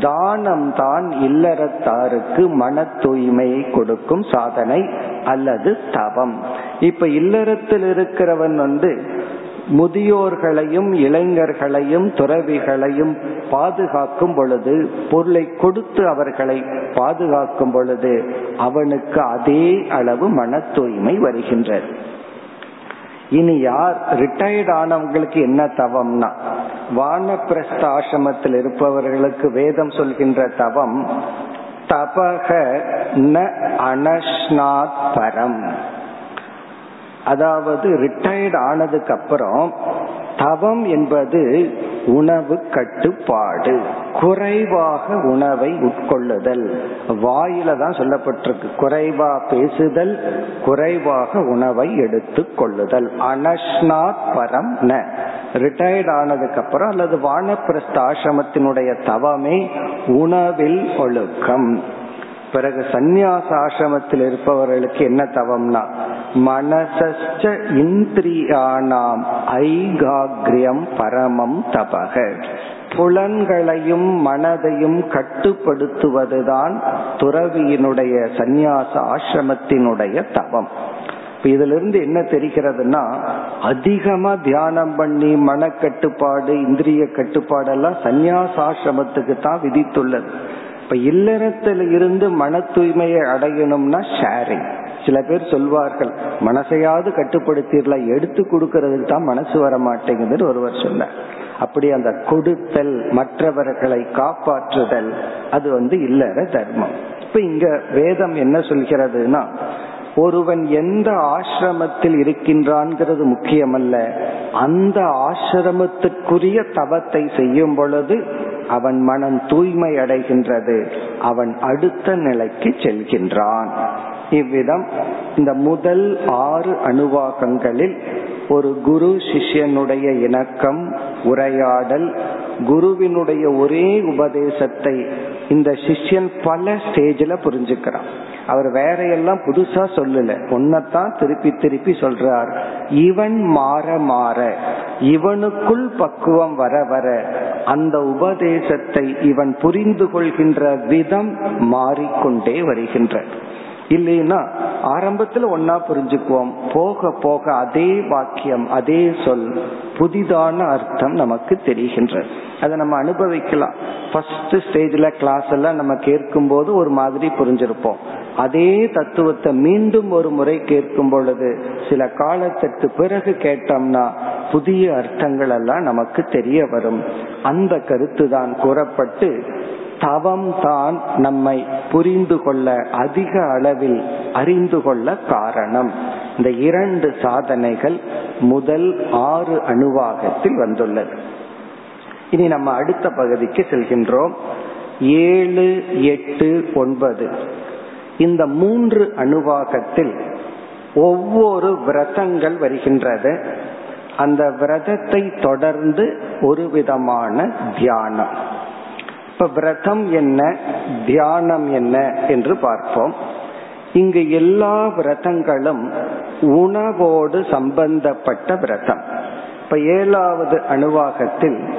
தானம் தான் இல்லறத்தாருக்கு மன தூய்மையை கொடுக்கும் சாதனை அல்லது தவம். இப்ப இல்லறத்தில் இருக்கிறவன் வந்து முதியோர்களையும் இளைஞர்களையும் துறவிகளையும் பாதுகாக்கும் பொழுது பொருளை கொடுத்து அவர்களை பாதுகாக்கும் பொழுது அவனுக்கு அதே அளவு மன தூய்மை வருகின்றது. இனி யார் ரிட்டையர்ட் ஆனவங்களுக்கு என்ன தவம்னா வானப்பிரஸ்த ஆசிரமத்தில் இருப்பவர்களுக்கு வேதம் சொல்கின்ற தவம் தபக ந அனஷ்னாத் பரம். அதாவது ரிட்டையர்ட் ஆனதுக்கு அப்புறம் தவம் என்பது உணவு கட்டுப்பாடு குறைவாக உணவை உட்கொள்ளுதல். வாயில தான் சொல்லப்பட்டிருக்கு. குறைவா பேசுதல் குறைவாக உணவை எடுத்து கொள்ளுதல் அனஷ்னாத் பரம் ந. ரிட்டையர்ட் ஆனதுக்கு அப்புறம் அல்லது வானப்பிரஸ்த ஆசிரமத்தினுடைய தவமே உணவில் ஒழுக்கம். பிறகு சந்நியாச ஆசிரமத்தில் இருப்பவர்களுக்கு என்ன தவம்னா மனசஸ்ட இந்திரியானாம் ஐகாகிரியம் பரமம் தபக. புலன்களையும் மனதையும் கட்டுப்படுத்துவதுதான் துறவியினுடைய சந்நியாச ஆசிரமத்தினுடைய தவம் இதுல இருந்து என்ன தெரிகிறதுனா அதிகமா தியானம் பண்ணி மன கட்டுப்பாடு இந்திரிய கட்டுப்பாடு எல்லாம் சந்நியாசாசிரமத்துக்கு தான் விதித்துள்ளது. இப்ப இல்லறத்துல இருந்து மன தூய்மையை அடையணும்னா ஷேரிங் சில பேர் சொல்வார்கள் மனசையாவது கட்டுப்படுத்திடலாம் எடுத்து கொடுக்கறதுக்கு தான் மனசு வர மாட்டேங்குதுன்னு ஒருவர் சொன்னார். அப்படி அந்த கொடுத்தல் மற்றவர்களை காப்பாற்றுதல் அது வந்து இல்லற தர்மம். இப்ப இங்க வேதம் என்ன சொல்கிறதுனா ஒருவன் எந்த ஆசிரமத்தில் இருக்கின்றான்ங்கிறது முக்கியமல்ல. அந்த ஆசிரமத்துக்குரிய தவத்தை செய்யும் பொழுது அவன் மனம் தூய்மை அடைகின்றது. அவன் அடுத்த நிலைக்கு செல்கின்றான். இவ்விதம் இந்த முதல் ஆறு அணுவாகங்களில் ஒரு குரு சிஷ்யனுடைய இணக்கம் உரையாடல் குருவினுடைய ஒரே உபதேசத்தை இந்த சிஷ்யன் பல ஸ்டேஜில் புரிஞ்சுக்கிறான். அவர் வேற எல்லாம் புதுசா சொல்லல. ஒன்னதான் திருப்பி திருப்பி சொல்றார். இவன் மாற மாற இவனுக்குள் பக்குவம் வர வர அந்த உபதேசத்தை இவன் புரிந்து கொள்கின்ற விதம் மாறிக்கொண்டே வருகின்ற இல்லைன்னா ஆரம்பத்துல ஒன்னா புரிஞ்சுக்குவோம். போக போக அதே வாக்கியம் அதே சொல் புதிதான அர்த்தம் நமக்கு தெரிகின்றது. அதை நம்ம அனுபவிக்கலாம். ஃபர்ஸ்ட் ஸ்டேஜ்ல கிளாஸ் எல்லாம் நம்ம கேட்கும் போது ஒரு மாதிரி புரிஞ்சிருப்போம். அதே தத்துவத்தை மீண்டும் ஒரு முறை கேட்கும் பொழுது சில காலத்திற்கு பிறகு கேட்டோம்னா புதிய அர்த்தங்கள் எல்லாம் நமக்கு தெரிய வரும். அந்த கருத்து தான் கூறப்பட்டு தவம் தான் நம்மை புரிந்து கொள்ள அதிக அளவில் அறிந்து கொள்ள காரணம். இந்த இரண்டு சாதனைகள் முதல் ஆறு அணுவாகத்தில் வந்துள்ளது. இனி நம்ம அடுத்த பகுதிக்கு செல்கின்றோம். ஏழு எட்டு ஒன்பது. இந்த மூன்று அணுவாகத்தில் ஒவ்வொரு விரதங்கள் வருகின்றது. அந்த விரதத்தை தொடர்ந்து ஒரு விதமான தியானம். இப்ப விரதம் என்ன தியானம் என்ன என்று பார்ப்போம். இங்கு எல்லா விரதங்களும் உணவோடு சம்பந்தப்பட்ட விரதம். இப்ப ஏழாவது அணுவாகத்தில்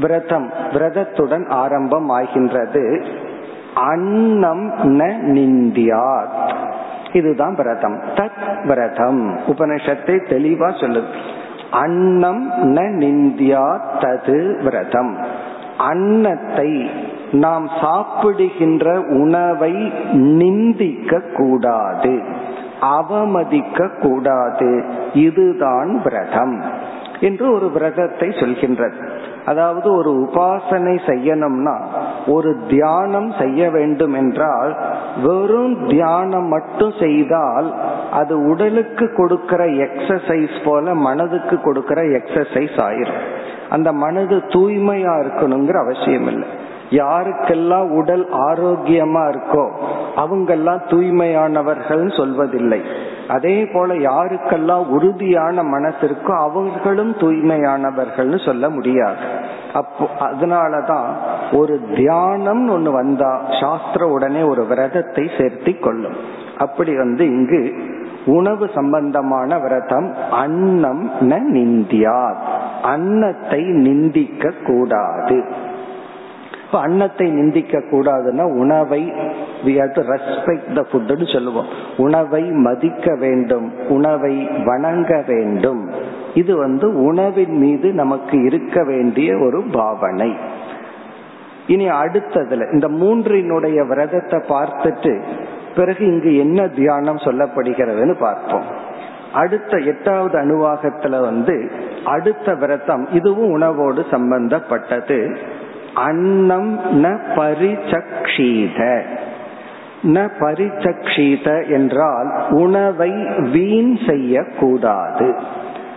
விரதம் விரதத்துடன் ஆரம்பம் ஆகின்றது. அன்னம் ந நிந்தியாத். இதுதான் விரதம். தத் விரதம். உபனிஷத்தை தெளிவா சொல்லுது. அன்னம் ந நிந்தியா தது விரதம். அன்னத்தை நாம் சாப்பிடுகின்ற உணவை நிந்திக்க கூடாது அவமதிக்க கூடாது. இதுதான் விரதம் என்று ஒரு விரதத்தை சொல்கின்றது. அதாவது ஒரு உபாசனை செய்யணும்னா ஒரு தியானம் செய்ய வேண்டும் என்றால் வெறும் தியானம் மட்டும் செய்தால் அது உடலுக்கு கொடுக்கிற எக்ஸசைஸ் போல மனதுக்கு கொடுக்கிற எக்ஸசைஸ் ஆயிரும். அந்த மனது தூய்மையா இருக்கணுங்கிற அவசியம் இல்லை. யாருக்கெல்லாம் உடல் ஆரோக்கியமா இருக்கோ அவங்கெல்லாம் தூய்மையானவர்கள் சொல்வதில்லை. அதே போல யாருக்கெல்லாம் உறுதியான மனசு இருக்கோ அவர்களும் தூய்மையானவர்கள்னு சொல்ல முடியாது. அப்போ அதனாலதான் ஒரு தியானம் ஒண்ணு வந்தா சாஸ்திர உடனே ஒரு விரதத்தை சேர்த்தி கொள்ளும். அப்படி வந்து இங்கு உணவு சம்பந்தமான விரதம் அன்னம் ந நிந்தியார் அன்னத்தை நிந்திக்க கூடாது. இப்ப அன்னத்தை நிந்திக்க கூடாதுன்னா உணவை we have to respect the ஃபுட்னு சொல்லுவோம். உணவை மதிக்க வேண்டும் உணவை வணங்க வேண்டும். இது வந்து உணவின் மீது நமக்கு இருக்க வேண்டிய ஒரு பாவனை. இனி அடுத்ததுல இந்த மூன்றினுடைய விரதத்தை பார்த்துட்டு பிறகு இங்கு என்ன தியானம் சொல்லப்படுகிறதுன்னு பார்ப்போம். அடுத்த எட்டாவது அணுவாகத்துல வந்து அடுத்த விரதம் இதுவும் உணவோடு சம்பந்தப்பட்டது. அன்னம் ந பரிச்சக்ஷீத. ந பரிச்சக்ஷீத என்றால் உணவை வீண் செய்யக்கூடாது.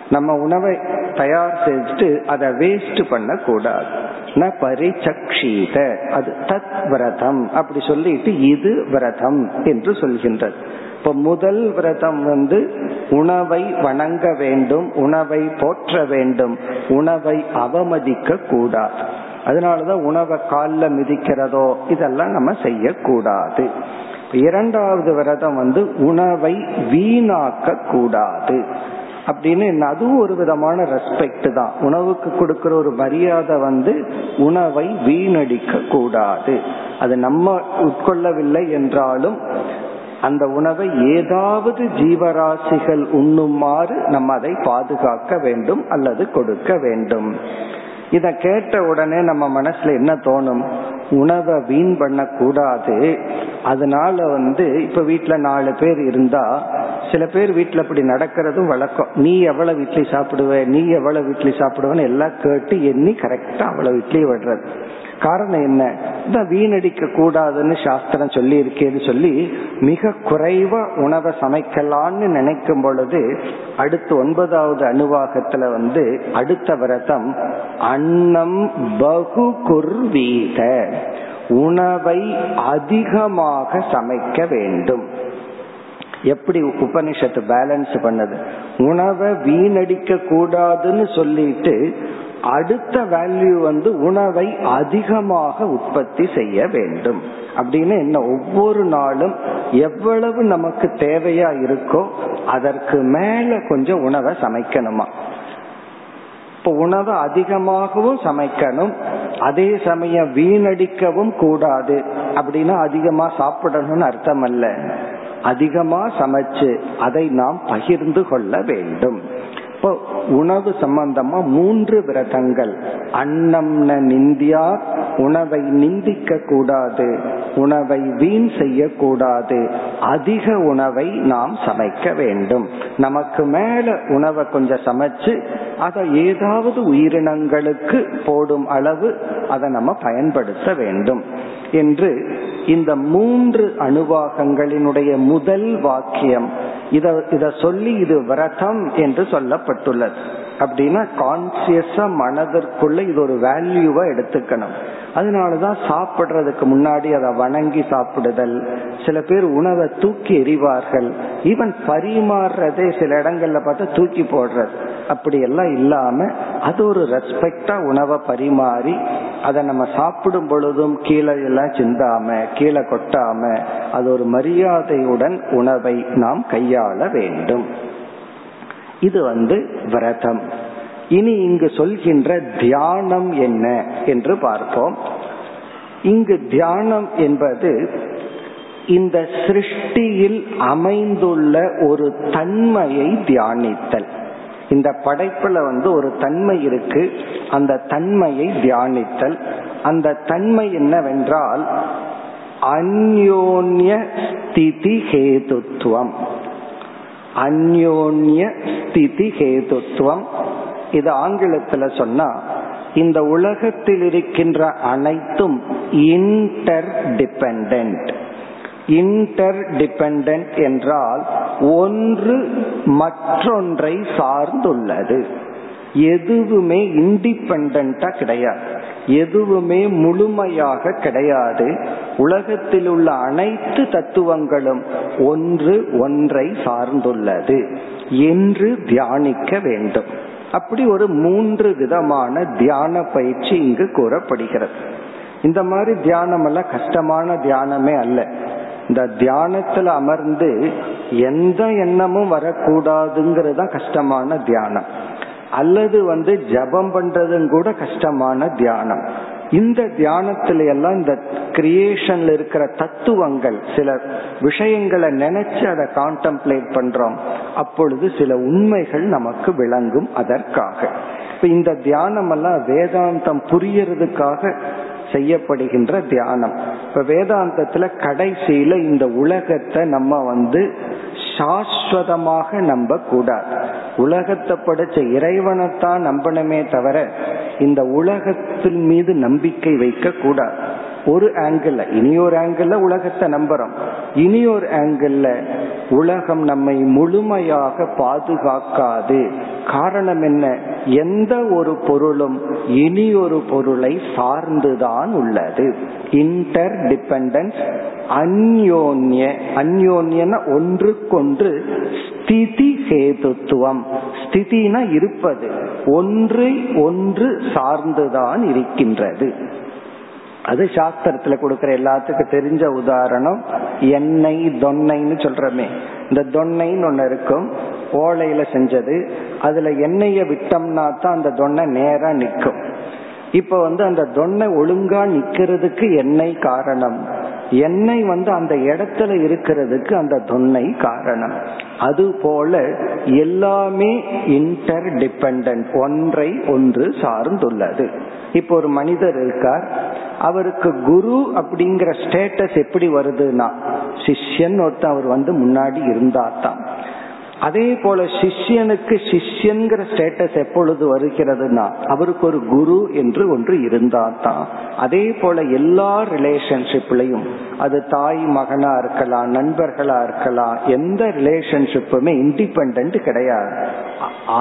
நம்ம உணவை தயார் செஞ்சுட்டு அதை வேஸ்ட் பண்ண கூடாது ந பரிச்சக்ஷீத. அது தத் விரதம். அப்படி சொல்லிட்டு இது விரதம் என்று சொல்கின்றது. இப்ப முதல் விரதம் வந்து உணவை வணங்க வேண்டும் உணவை போற்ற வேண்டும் உணவை அவமதிக்க கூடாது அதனாலதான் உணவை காலில் மிதிக்கிறதோ இதெல்லாம் நம்ம செய்யக்கூடாது. இரண்டாவது விரதம் வந்து உணவை வீணாக்க கூடாது அப்படின்னு அதுவும் ஒரு விதமான ரெஸ்பெக்ட் தான். உணவுக்கு கொடுக்கிற ஒரு மரியாதை வந்து உணவை வீணடிக்க கூடாது அது நம்ம உட்கொள்ளவில்லை என்றாலும் அந்த உணவை ஏதாவது ஜீவராசிகள் உண்ணுமாறு நம்ம அதை பாதுகாக்க வேண்டும் அல்லது கொடுக்க வேண்டும். இத கேட்ட உடனே நம்ம மனசுல என்ன தோணும்? உணவை வீண் பண்ண கூடாது அதனால வந்து இப்ப வீட்டுல நாலு பேர் இருந்தா சில பேர் வீட்டுல அப்படி நடக்கிறதும் வழக்கம். நீ எவ்வளவு இட்லி சாப்பிடுவ? நீ எவ்வளவு இட்லி சாப்பிடுவேன்னு எல்லாம் கேட்டு எண்ணி கரெக்டா அவ்வளவு இட்லி விடுறது காரணம் என்ன? இந்த வீணடிக்க கூடாதுன்னு சாஸ்திரம் சொல்லி இருக்கேன்னு சொல்லி மிக குறைவா உணவை சமைக்கலான்னு நினைக்கும் பொழுது அடுத்து ஒன்பதாவது அணுவாகத்துல வந்து அடுத்த விரதம் அன்னம் பகு குர்வீத. உணவை அதிகமாக சமைக்க வேண்டும். எப்படி உபனிஷத்து பேலன்ஸ் பண்ணது? உணவை வீணடிக்க கூடாதுன்னு சொல்லிட்டு அடுத்த வேல்யூ வந்து உணவை அதிகமாக உற்பத்தி செய்ய வேண்டும். அப்படின்னு என்ன ஒவ்வொரு நாளும் எவ்வளவு நமக்கு தேவையா இருக்கோ அதற்கு மேல கொஞ்சம் உணவை சமைக்கணுமா? இப்போ உணவை அதிகமாகவும் சமைக்கணும் அதே சமயம் வீணடிக்கவும் கூடாது அப்படின்னா அதிகமா சாப்பிடணும்னு அர்த்தம் அல்ல அதிகமா சமைச்சு அதை நாம் பகிர்ந்து கொள்ள வேண்டும். இப்போ உணவு சம்பந்தமா மூன்று விரதங்கள். அன்னம்ன நிந்தியா உணவை நிந்திக்க கூடாது உணவை வீண் செய்யக்கூடாது அதிக உணவை நாம் சமைக்க வேண்டும். நமக்கு மேல உணவை கொஞ்சம் சமைச்சு அதை ஏதாவது உயிரினங்களுக்கு போடும் அளவு அதை நம்ம பயன்படுத்த வேண்டும். என்று இந்த மூன்று அணுவாகங்களினுடைய முதல் வாக்கியம். இத இத சொல்லி இது விரதம் என்று சொல்லப்பட்டுள்ளது. அப்படின்னா கான்சியஸா மனதிற்குள்ள இது ஒரு வேல்யூவா எடுத்துக்கணும். அதனாலதான் சாப்பிடுறதுக்கு முன்னாடி அதை வணங்கி சாப்பிடுதல். சில பேர் உணவை தூக்கி எறிவார்கள். ஈவன் பரிமாறுறதே சில இடங்கள்ல பார்த்தா தூக்கி போடுறது. அப்படி எல்லாம் இல்லாம அது ஒரு ரெஸ்பெக்டா உணவை பரிமாறி அதை நம்ம சாப்பிடும் பொழுதும் கீழே எல்லாம் சிந்தாம கீழே கொட்டாம அது ஒரு மரியாதையுடன் உணவை நாம் கையாள வேண்டும். இது வந்து விரதம். இனி இங்கு சொல்கின்ற தியானம் என்ன என்று பார்ப்போம். இங்கு தியானம் என்பது இந்த சிருஷ்டியில் அமைந்துள்ள ஒரு தன்மையை தியானித்தல். இந்த படைப்புல வந்து ஒரு தன்மை இருக்கு. அந்த தன்மையை தியானித்தல். அந்த தன்மை என்னவென்றால் அந்யோன்ய ஸ்திதி ஹேதுத்துவம். அந்யோன்ய ஸ்திதி ஹேதுத்துவம் இது ஆங்கிலத்துல சொன்னா இந்த உலகத்தில் இருக்கின்ற அனைத்தும் இன்டர் டிபெண்ட் இன்டர் டிபெண்ட் என்றால் ஒன்று மற்றொன்றை சார்ந்துள்ளது. எதுவுமே இண்டிபெண்டா கிடையாது. எதுவுமே முழுமையாக கிடையாது. உலகத்தில் உள்ள அனைத்து தத்துவங்களும் ஒன்று ஒன்றை சார்ந்துள்ளது என்று தியானிக்க வேண்டும். அப்படி ஒரு மூன்று விதமான தியான பயிற்சி இங்கு கூறப்படுகிறது. இந்த மாதிரி தியானம் எல்லாம் கஷ்டமான தியானமே அல்ல. இந்த தியானத்துல அமர்ந்து எந்த எண்ணமும் வரக்கூடாதுங்கிறது தான் கஷ்டமான தியானம். அல்லது வந்து ஜபம் பண்றதும் கூட கஷ்டமான தியானம். இந்த தியானத்துல எல்லாம் இந்த கிரியேஷன்ல இருக்கிற தத்துவங்கள் சில விஷயங்களை நினைச்சு அதை கான்டம்ப்ளேட் பண்றோம். அப்பொழுது சில உண்மைகள் நமக்கு விளங்கும் அதற்காக. இப்ப இந்த தியானம் எல்லாம் வேதாந்தம் புரியறதுக்காக செய்யப்படுகின்ற தியானம். இப்ப வேதாந்தத்துல கடைசியில இந்த உலகத்தை நம்ம வந்து சாஸ்வதமாக நம்ப கூடாது உலகத்தை படைச்ச இறைவனைத்தான் நம்பணுமே தவிர இந்த உலகத்தின் மீது நம்பிக்கை வைக்க கூடாது ஒரு ஆங்கிள் இனி ஒரு ஆங்கிள் உலகத்தை நம்புறோம். இனி ஒரு ஆங்கிள் உலகம் நம்மை முழுமையாக பாதுகாக்காது. காரணம் என்ன? எந்த ஒரு பொருளும் இனி ஒரு பொருளை சார்ந்துதான் உள்ளது. இன்டர் டிபெண்டன்ஸ் அந்யோன்ய அந்யோன்யன ஒன்றுக்கொன்று ஸ்திதி ஹேதுத்துவம். ஸ்திதினா இருப்பது ஒன்று ஒன்று சார்ந்துதான் இருக்கின்றது. அது சாஸ்திரத்துல கொடுக்கற எல்லாத்துக்கும் தெரிஞ்ச உதாரணம் எண்ணெய் தொன்னைன்னு சொல்றமே. இந்த தொன்னைன்னு ஒண்ணு இருக்கும். ஓலையில செஞ்சது. அதுல எண்ணெய விட்டோம்னா தான் அந்த தொன்னை நேரா நிற்கும். இப்ப வந்து அந்த தொன்னை ஒழுங்கா நிக்கிறதுக்கு எண்ணெய் காரணம். எண்ணெய் வந்து அந்த இடத்துல இருக்கிறதுக்கு அந்த தொன்னை காரணம். அது போல எல்லாமே இன்டர் டிபெண்ட் ஒன்றை ஒன்று சார்ந்துள்ளது. இப்போ ஒரு மனிதர் இருக்கார். அவருக்கு குரு அப்படிங்கிற ஸ்டேட்டஸ் எப்படி வருதுன்னா சிஷ்யன் ஒருத்தன் அவர் வந்து முன்னாடி இருந்தா தான் அதே போல சிஷ்யனுக்கு சிஷ்யன்கிற ஸ்டேட்டஸ் எப்பொழுது வருகிறதுனா அவருக்கு ஒரு குரு என்று ஒன்று இருந்தா தான் அதே போல எல்லா ரிலேஷன்ஷிப்லையும் அது தாய் மகனா இருக்கலாம் நண்பர்களா இருக்கலாம் எந்த ரிலேஷன்ஷிப்புமே இண்டிபெண்ட் கிடையாது.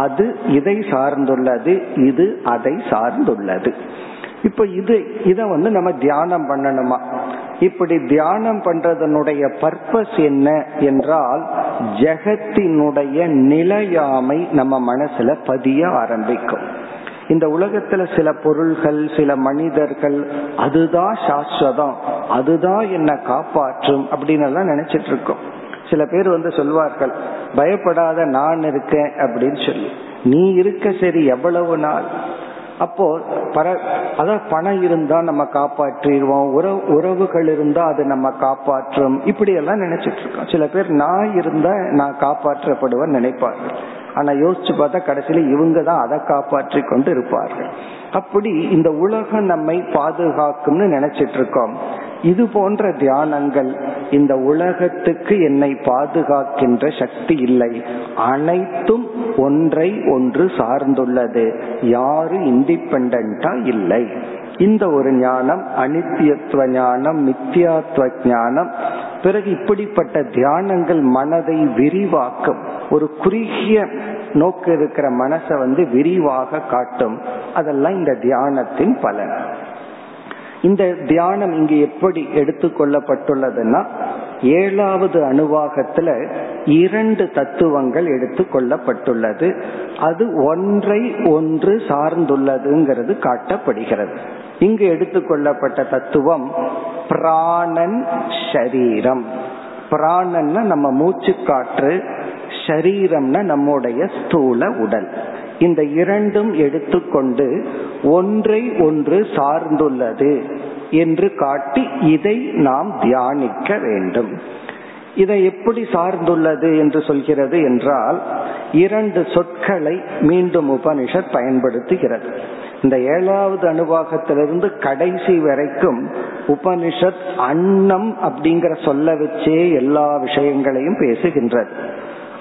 அது இதை சார்ந்துள்ளது இது அதை சார்ந்துள்ளது. இப்ப இது இத வந்து நம்ம தியானம் பண்ணணுமா? இப்படி தியானம் பண்றதனுடைய பர்பஸ் என்ன என்றால் ஜெகத்தினுடைய நிலையாமை நம்ம மனசுல பதிய ஆரம்பிக்கும். இந்த உலகத்துல சில பொருள்கள் சில மனிதர்கள் அதுதான் சாஸ்வதம் அதுதான் என்ன காப்பாற்றும் அப்படின்னு எல்லாம் நினைச்சிட்டு இருக்கோம் சில பேர் வந்து சொல்வார்கள் பயப்படாத நான் இருக்கேன் அப்படின்னு சொல்லி. நீ இருக்க சரி எவ்வளவு நாள்? அப்போ பர அதான் பணம் இருந்தா நம்ம காப்பாற்றிடுவோம். உறவு உறவுகள் இருந்தா அது நம்ம காப்பாற்றும். இப்படி எல்லாம் நினைச்சிட்டு இருக்கோம் சில பேர் நான் இருந்தா நான் காப்பாற்றப்படுவேன் நினைப்பார்கள். ஆனா யோசிச்சு பார்த்தா கடைசியில இவங்க தான் அதை காப்பாற்றி கொண்டு இருப்பார்கள். அப்படி இந்த உலகம் நம்மை பாதுகாக்கும்னு நினைச்சிட்டு இருக்கோம் இது போன்ற தியானங்கள் இந்த உலகத்துக்கு என்னை பாதுகாக்கின்ற சக்தி இல்லை. அனைத்தும் ஒன்றை ஒன்று சார்ந்துள்ளது. யாரு இண்டிபெண்டா இல்லை. இந்த ஒரு ஞானம் அனித்தியத்துவ ஞானம் மித்தியாத்துவ ஞானம் பிறகு இப்படிப்பட்ட தியானங்கள் மனதை விரிவாக்கும். ஒரு குறுகிய நோக்கு இருக்கிற மனசை வந்து விரிவாக காட்டும். அதெல்லாம் இந்த தியானத்தின் பலன். இந்த தியானம் இங்கு எப்படி எடுத்துக்கொள்ளப்பட்டுள்ளதுன்னா ஏழாவது அணுவாகத்துல இரண்டு தத்துவங்கள் எடுத்துக்கொள்ளப்பட்டுள்ளது. அது ஒன்றை ஒன்று சார்ந்துள்ளதுங்கிறது காட்டப்படுகிறது. இங்கு எடுத்துக்கொள்ளப்பட்ட தத்துவம் பிராணன் ஷரீரம். பிராணன்னா நம்ம மூச்சு காற்று ஷரீரம்னா நம்முடைய ஸ்தூல உடல். இந்த இரண்டும் எடுத்துக்கொண்டு ஒன்றை ஒன்று சார்ந்துள்ளது என்று காட்டி இதை நாம் தியானிக்க வேண்டும். இதை எப்படி சார்ந்துள்ளது என்று சொல்கிறது என்றால் இரண்டு சொற்களை மீண்டும் உபனிஷத் பயன்படுத்துகிறது. இந்த ஏழாவது அனுபவத்திலிருந்து கடைசி வரைக்கும் உபனிஷத் அன்னம் அப்படிங்கிற சொல்ல வச்சே எல்லா விஷயங்களையும் பேசுகின்றது.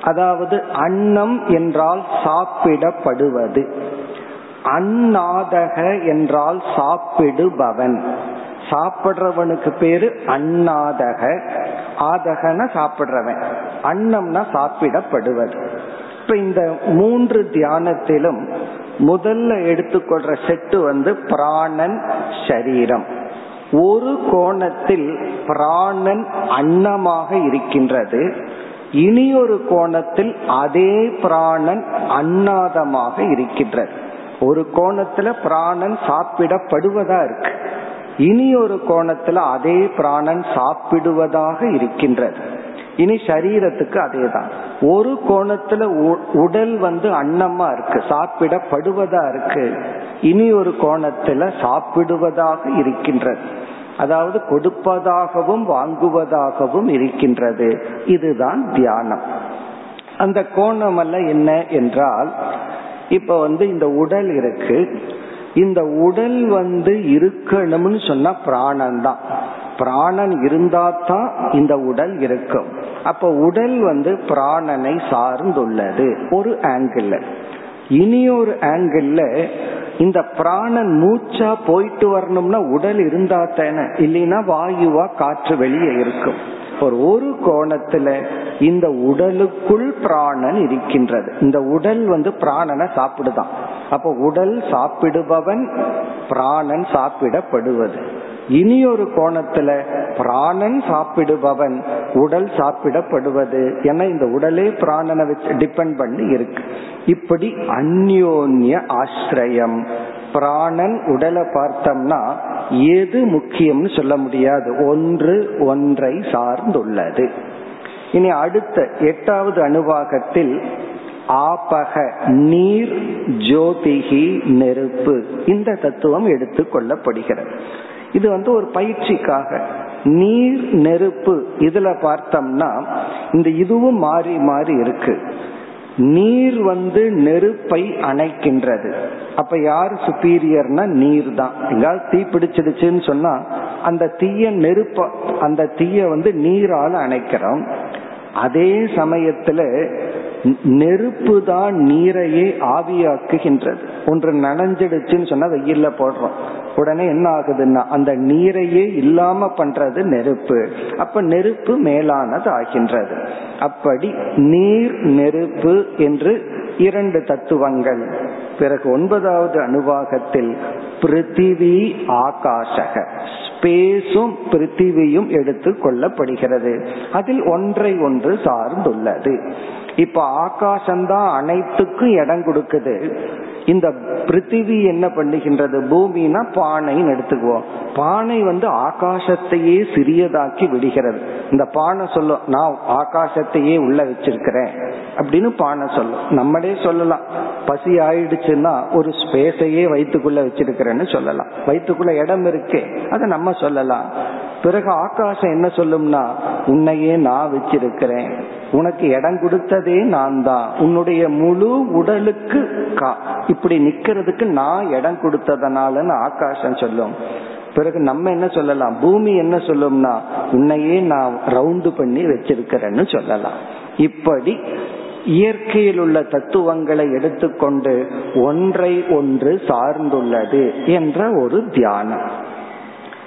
அதாவது அன்னம் என்றால் சாப்பிடப்படுவது. அன்னாதக என்றால் சாப்பிடுபவன். சாப்பிடுறவனுக்கு பேரு அன்னாதக. ஆதகன சாப்பிடுறவன். அன்னம்னா சாப்பிடப்படுவது. இப்ப இந்த மூன்று தியானத்திலும் முதல்ல எடுத்துக்கொள்ற செட்டு வந்து பிராணன் சரீரம். ஒரு கோணத்தில் பிராணன் அன்னமாக இருக்கின்றது. இனி ஒரு கோணத்தில் அதே பிராணன் அன்னாதமாக இருக்கின்றது ஒரு கோணத்துல பிராணன் சாப்பிடப்படுவதா இருக்கு. இனி ஒரு கோணத்துல அதே பிராணன் சாப்பிடுவதாக இருக்கின்றது இனி சரீரத்துக்கு அதே தான் ஒரு கோணத்துல உடல் வந்து அன்னமா இருக்கு சாப்பிடப்படுவதா இருக்கு. இனி ஒரு கோணத்துல சாப்பிடுவதாக இருக்கின்றது. அதாவது கொடுப்பதாகவும் வாங்குவதாகவும் இருக்கின்றது. இதுதான் தியானம். அந்த கோணம் அல்ல என்ன என்றால் இப்ப வந்து இந்த உடல் இருக்கு. இந்த உடல் வந்து இருக்கணும்னு சொன்னா பிராணன் தான் பிராணன் இருந்தாதான் இந்த உடல் இருக்கும். அப்ப உடல் வந்து பிராணனை சார்ந்துள்ளது. ஒரு ஆங்கிள் இனி ஒரு ஆங்கிள் இந்த பிராணன் மூச்சா போயிட்டு வரணும்னா உடல் இருந்தா தானே. இல்லைன்னா வாயுவா காற்று வெளியே இருக்கும். ஒரு ஒரு கோணத்துல இந்த உடலுக்குள் பிராணன் இருக்கின்றது. இந்த உடல் வந்து பிராணனை சாப்பிடுதான். அப்போ உடல் சாப்பிடுபவன் பிராணன் சாப்பிடப்படுவது. இனி ஒரு கோணத்துல பிராணன் சாப்பிடுபவன் உடல் சாப்பிடப்படுவது என இந்த உடலே பிராணனை வச்சு டிபெண்ட் பண்ணி இருக்கு. இப்படி அந்யோன்ய ஆசிரியம். பிராணன் உடலை பார்த்தோம்னா எது முக்கியம்னு சொல்ல முடியாது. ஒன்று ஒன்றை சார்ந்துள்ளது. இனி அடுத்த எட்டாவது அணுவாகத்தில் ஆபக நீர் ஜோதிகி நெருப்பு இந்த தத்துவம் எடுத்துக் கொள்ளப்படுகிறது. இது வந்து ஒரு பயிற்சிக்காக. நீர் நெருப்பு இதுல பார்த்தோம்னா இந்த இதுவும் மாறி மாறி இருக்கு. நீர் வந்து நெருப்பை அணைக்கின்றது. அப்ப யார் சுப்பீரியர்னா நீர் தான் எங்காவது தீ பிடிச்சிடுச்சுன்னு சொன்னா அந்த தீய நெருப்ப அந்த தீய வந்து நீரால அணைக்கிறோம். அதே சமயத்துல நெருப்பு தான் நீரையே ஆவியாக்குகின்றது. ஒன்று நனைஞ்சிடுச்சுன்னு சொன்னா வெயில்ல போடுறோம். உடனே என்ன ஆகுதுன்னா அந்த நீரையே இல்லாம பண்றது நெருப்பு. அப்ப நெருப்பு மேலானது ஆகின்றது அப்படி நீர் நெருப்பு என்று இரண்டு தத்துவங்கள். பிறகு ஒன்பதாவது அணுவாகத்தில் பிருத்திவி ஆகாஷக ஸ்பேஸும் பிருத்திவியும் எடுத்து கொள்ளப்படுகிறது. அதில் ஒன்றை ஒன்று சார்ந்துள்ளது. இப்ப ஆகாசம்தான் அனைத்துக்கும் இடம் கொடுக்குது. இந்த பிருத்திவி என்ன பண்ணுகின்றது? பூமினா பானைன்னு எடுத்துக்குவோம். பானை வந்து ஆகாசத்தையே சிறியதாக்கி விடுகிறது. இந்த பானை சொல்லும் நான் ஆகாசத்தையே உள்ள வச்சிருக்கிறேன் அப்படின்னு பானை சொல்லும். நம்மளே சொல்லலாம். பசி ஆயிடுச்சுன்னா ஒரு ஸ்பேஸையே வயிற்றுக்குள்ள வச்சிருக்கிறேன்னு சொல்லலாம். வயிற்றுக்குள்ள இடம் இருக்கு அதை நம்ம சொல்லலாம். பிறகு ஆகாசம் என்ன சொல்லும்னா உன்னையே நான் வச்சிருக்கிறேன். உனக்கு இடம் கொடுத்ததே நான் தான் உன்னுடைய முழு உடலுக்கு இப்படி நிக்கிறதுக்கு நான் இடம் கொடுத்ததனாலன்னு ஆகாசம் சொல்லும். பிறகு நம்ம என்ன சொல்லலாம்? பூமி என்ன சொல்லும்னா உன்னையே நான் ரவுண்டு பண்ணி வச்சிருக்கிறேன்னு சொல்லலாம். இப்படி இயற்கையில் உள்ள தத்துவங்களை எடுத்துக்கொண்டு ஒன்றை ஒன்று சார்ந்துள்ளது என்ற ஒரு தியானம்.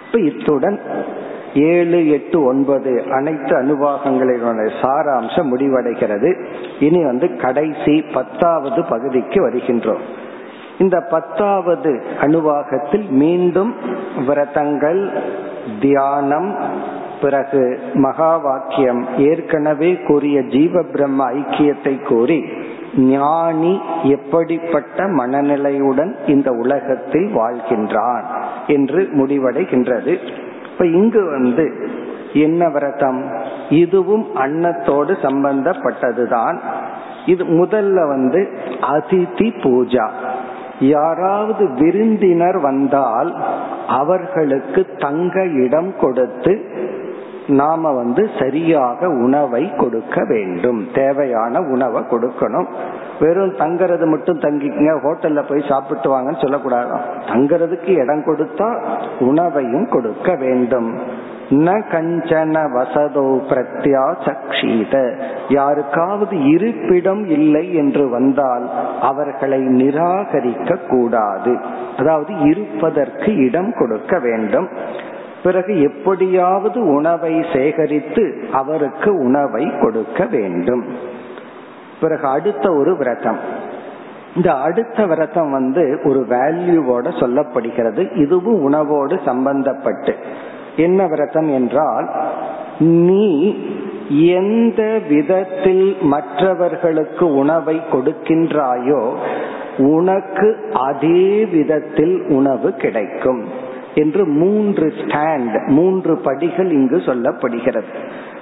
இப்ப இத்துடன் ஏழு எட்டு ஒன்பது அனைத்து அனுபாகங்களினுடைய சாராம்சம் முடிவடைகிறது. இனி வந்து கடைசி பத்தாவது பகுதிக்கு வருகின்றோம். இந்த பத்தாவது அணுவாகத்தில் மீண்டும் விரதங்கள் தியானம் பிறகு மகா வாக்கியம் ஏற்கனவே கூறிய ஜீவ பிரம்ம ஐக்கியத்தை கூறி ஞானி எப்படிப்பட்ட மனநிலையுடன் இந்த உலகத்தில் வாழ்கின்றான் என்று முடிவடைகின்றது. இப்ப இங்கு வந்து என்ன விரதம்? இதுவும் அன்னத்தோடு சம்பந்தப்பட்டதுதான். இது முதல்ல வந்து அதிதி பூஜா. யாராவது விருந்தினர் வந்தால் அவர்களுக்கு தங்க இடம் கொடுத்து நாம வந்து சரியாக உணவை கொடுக்க வேண்டும். தேவையான உணவை கொடுக்கணும். வெறும் தங்கறது மட்டும் தங்கிக்கங்க ஹோட்டல்ல போய் சாப்பிட்டு வாங்கன்னு சொல்லக்கூடாது. தங்கறதுக்கு இடம் கொடுத்தா உணவையும் கொடுக்க வேண்டும். ந கஞ்சன வசதோ பிரத்யா சக்ஷீத யாருக்காவது இருப்பிடம் இல்லை என்று வந்தால் அவர்களை நிராகரிக்க கூடாது. அதாவது இருப்பதற்கு இடம் கொடுக்க வேண்டும். பிறகு எப்படியாவது உணவை சேகரித்து அவருக்கு உணவை கொடுக்க வேண்டும். பிறகு அடுத்த ஒரு விரதம். இந்த அடுத்த விரதம் வந்து ஒரு வேல்யூவோட சொல்லப்படுகிறது. இதுவும் உணவோடு சம்பந்தப்பட்டு. என்ன விரதம் என்றால் நீ எந்த விதத்தில் மற்றவர்களுக்கு உணவை கொடுக்கின்றாயோ உனக்கு அதே விதத்தில் உணவு கிடைக்கும். என்று மூன்று ஸ்டாண்ட் மூன்று படிகள் இங்கு சொல்லப்படுகிறது.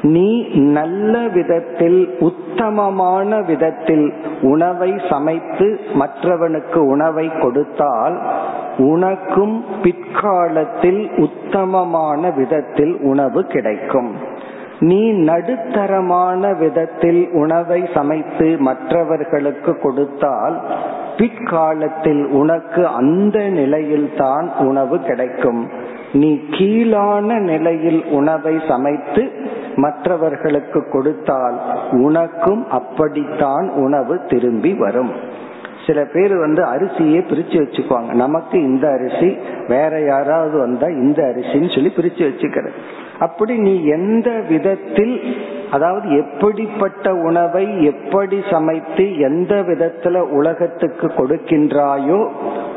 நீ நல்ல விதத்தில் உத்தமமான விதத்தில் உணவை சமைத்து மற்றவனுக்கு உணவை கொடுத்தால் உனக்கும் பிற்காலத்தில் உத்தமமான விதத்தில் உணவு கிடைக்கும். நீ நடுத்தரமான விதத்தில் உணவை சமைத்து மற்றவர்களுக்கு கொடுத்தால் பிற்காலத்தில் உனக்கு அந்த நிலையில்தான் உணவு கிடைக்கும். நீ கீழான நிலையில் உணவை சமைத்து மற்றவர்களுக்கு கொடுத்தால் உனக்கும் அப்படித்தான் உணவு திரும்பி வரும். சில பேர் வந்து அரிசியே பிரிச்சு வச்சுக்குவாங்க. நமக்கு இந்த அரிசி வேற யாராவது வந்தா இந்த அரிசின்னு சொல்லி பிரிச்சு வச்சுக்கிறது. அப்படி நீ எந்த விதத்தில் அதாவது எப்படிப்பட்ட உணவை எப்படி சமைத்து எந்த விதத்துல உலகத்துக்கு கொடுக்கின்றாயோ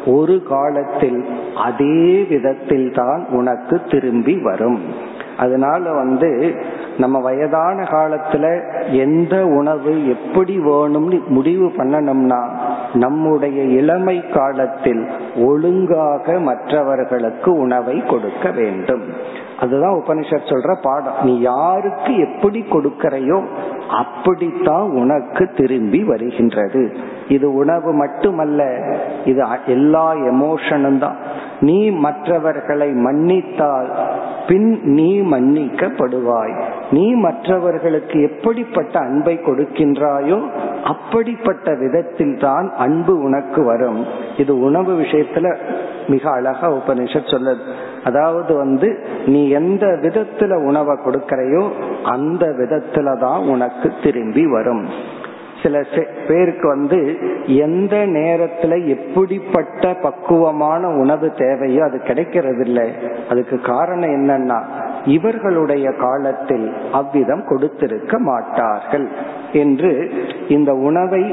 ஒரு காலத்தில் அதே விதத்தில் தான் உனக்கு திரும்பி வரும். அதனால வந்து நம்ம வயதான காலத்துல எந்த உணவு எப்படி வேணும்னு முடிவு பண்ணணும்னா நம்முடைய இளமை காலத்தில் ஒழுங்காக மற்றவர்களுக்கு உணவை கொடுக்க வேண்டும். அதுதான் உபனிஷத் சொல்ற பாடம். நீ யாருக்கு எப்படி கொடுக்கறையோ அப்படித்தான் உனக்கு திரும்பி வருகின்றது. இது உணவு மட்டுமல்ல இது எல்லா எமோஷனும் தான். நீ மற்றவர்களை மன்னித்தால் பின் நீ மன்னிக்கப்படுவாய். நீ மற்றவர்களுக்கு எப்படிப்பட்ட அன்பை கொடுக்கின்றாயோ அப்படிப்பட்ட விதத்தில் தான் அன்பு உனக்கு வரும். இது உணவு விஷயத்துல மிக அழகா உபனிஷத் சொல்லுது. அதாவது வந்து நீ எந்த விதத்துல உணவை கொடுக்கறையோ அந்த விதத்துல தான் உனக்கு திரும்பி வரும். சில பேருக்கு வந்து எந்த நேரத்துல எப்படிப்பட்ட பக்குவமான உணவு தேவையோ அது கிடைக்கிறது இல்லை அதுக்கு காரணம் என்னன்னா இவர்களுடைய காலத்தில் அவ்விதம் கொடுத்திருக்க மாட்டார்கள் என்று இந்த உணவை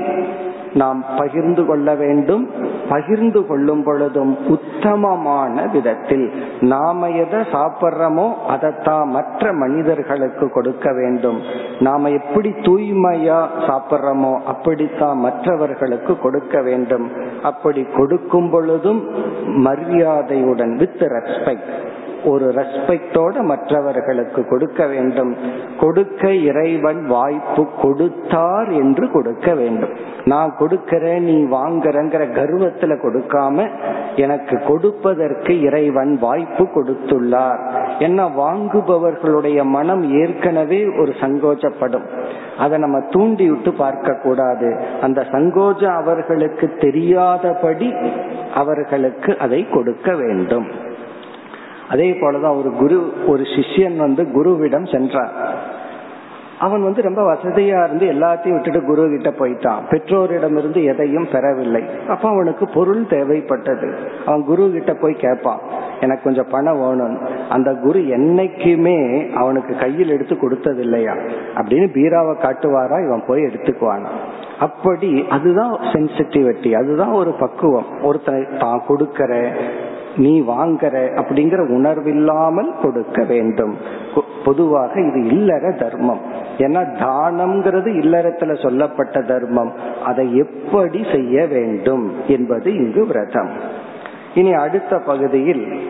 நாம் பகிர்ந்து கொள்ள வேண்டும். பகிர்ந்து கொள்ளும் பொழுதும் உத்தமமான விதத்தில் நாம எதை சாப்பிட்றோமோ அதைத்தான் மற்ற மனிதர்களுக்கு கொடுக்க வேண்டும். நாம எப்படி தூய்மையா சாப்பிட்றோமோ அப்படித்தான் மற்றவர்களுக்கு கொடுக்க வேண்டும். அப்படி கொடுக்கும் பொழுதும் மரியாதையுடன் வித் ரெஸ்பெக்ட் ஒரு ரெஸ்பெக்டோட மற்றவர்களுக்கு கொடுக்க வேண்டும். கொடுக்க இறைவன் வாய்ப்பு கொடுத்தார் என்று கொடுக்க வேண்டும். நான் கொடுக்கிறேன் நீ வாங்குறங்கிற கர்வத்துல கொடுக்காம எனக்கு கொடுப்பதற்கு இறைவன் வாய்ப்பு கொடுத்துள்ளார். என்ன வாங்குபவர்களுடைய மனம் ஏற்கனவே ஒரு சங்கோச்சப்படும் அதை நம்ம தூண்டி விட்டு பார்க்க கூடாது அந்த சங்கோஜம் அவர்களுக்கு தெரியாதபடி அவர்களுக்கு அதை கொடுக்க வேண்டும். அதே போலதான் ஒரு குரு ஒரு சிஷ்யன் வந்து குருவிடம் சென்றார். அவன் வந்து ரொம்ப வசதியா இருந்து எல்லாத்தையும் விட்டுட்டு குரு கிட்ட போயிட்டான். பெற்றோரிடம் இருந்து எதையும் பெறவில்லை. அப்ப அவனுக்கு பொருள் தேவைப்பட்டது. அவன் குரு கிட்ட போய் கேட்பான் எனக்கு கொஞ்சம் பணம் வேணும். அந்த குரு என்னைக்குமே அவனுக்கு கையில் எடுத்து கொடுத்தது இல்லையா அப்படின்னு பீராவை காட்டுவாரா இவன் போய் எடுத்துக்குவானா? அப்படி அதுதான் சென்சிட்டிவிட்டி அதுதான் ஒரு பக்குவம். ஒருத்தனை தான் கொடுக்கற நீ வாங்கற அப்படிங்கிற உணர்வில்லாமல் கொடுக்க வேண்டும். பொதுவாக இது இல்லற தர்மம். ஏன்னா தானம்ங்கிறது இல்லறத்துல சொல்லப்பட்ட தர்மம். அதை எப்படி செய்ய வேண்டும் என்பது இங்கு விரதம். இனி அடுத்த பகுதியில்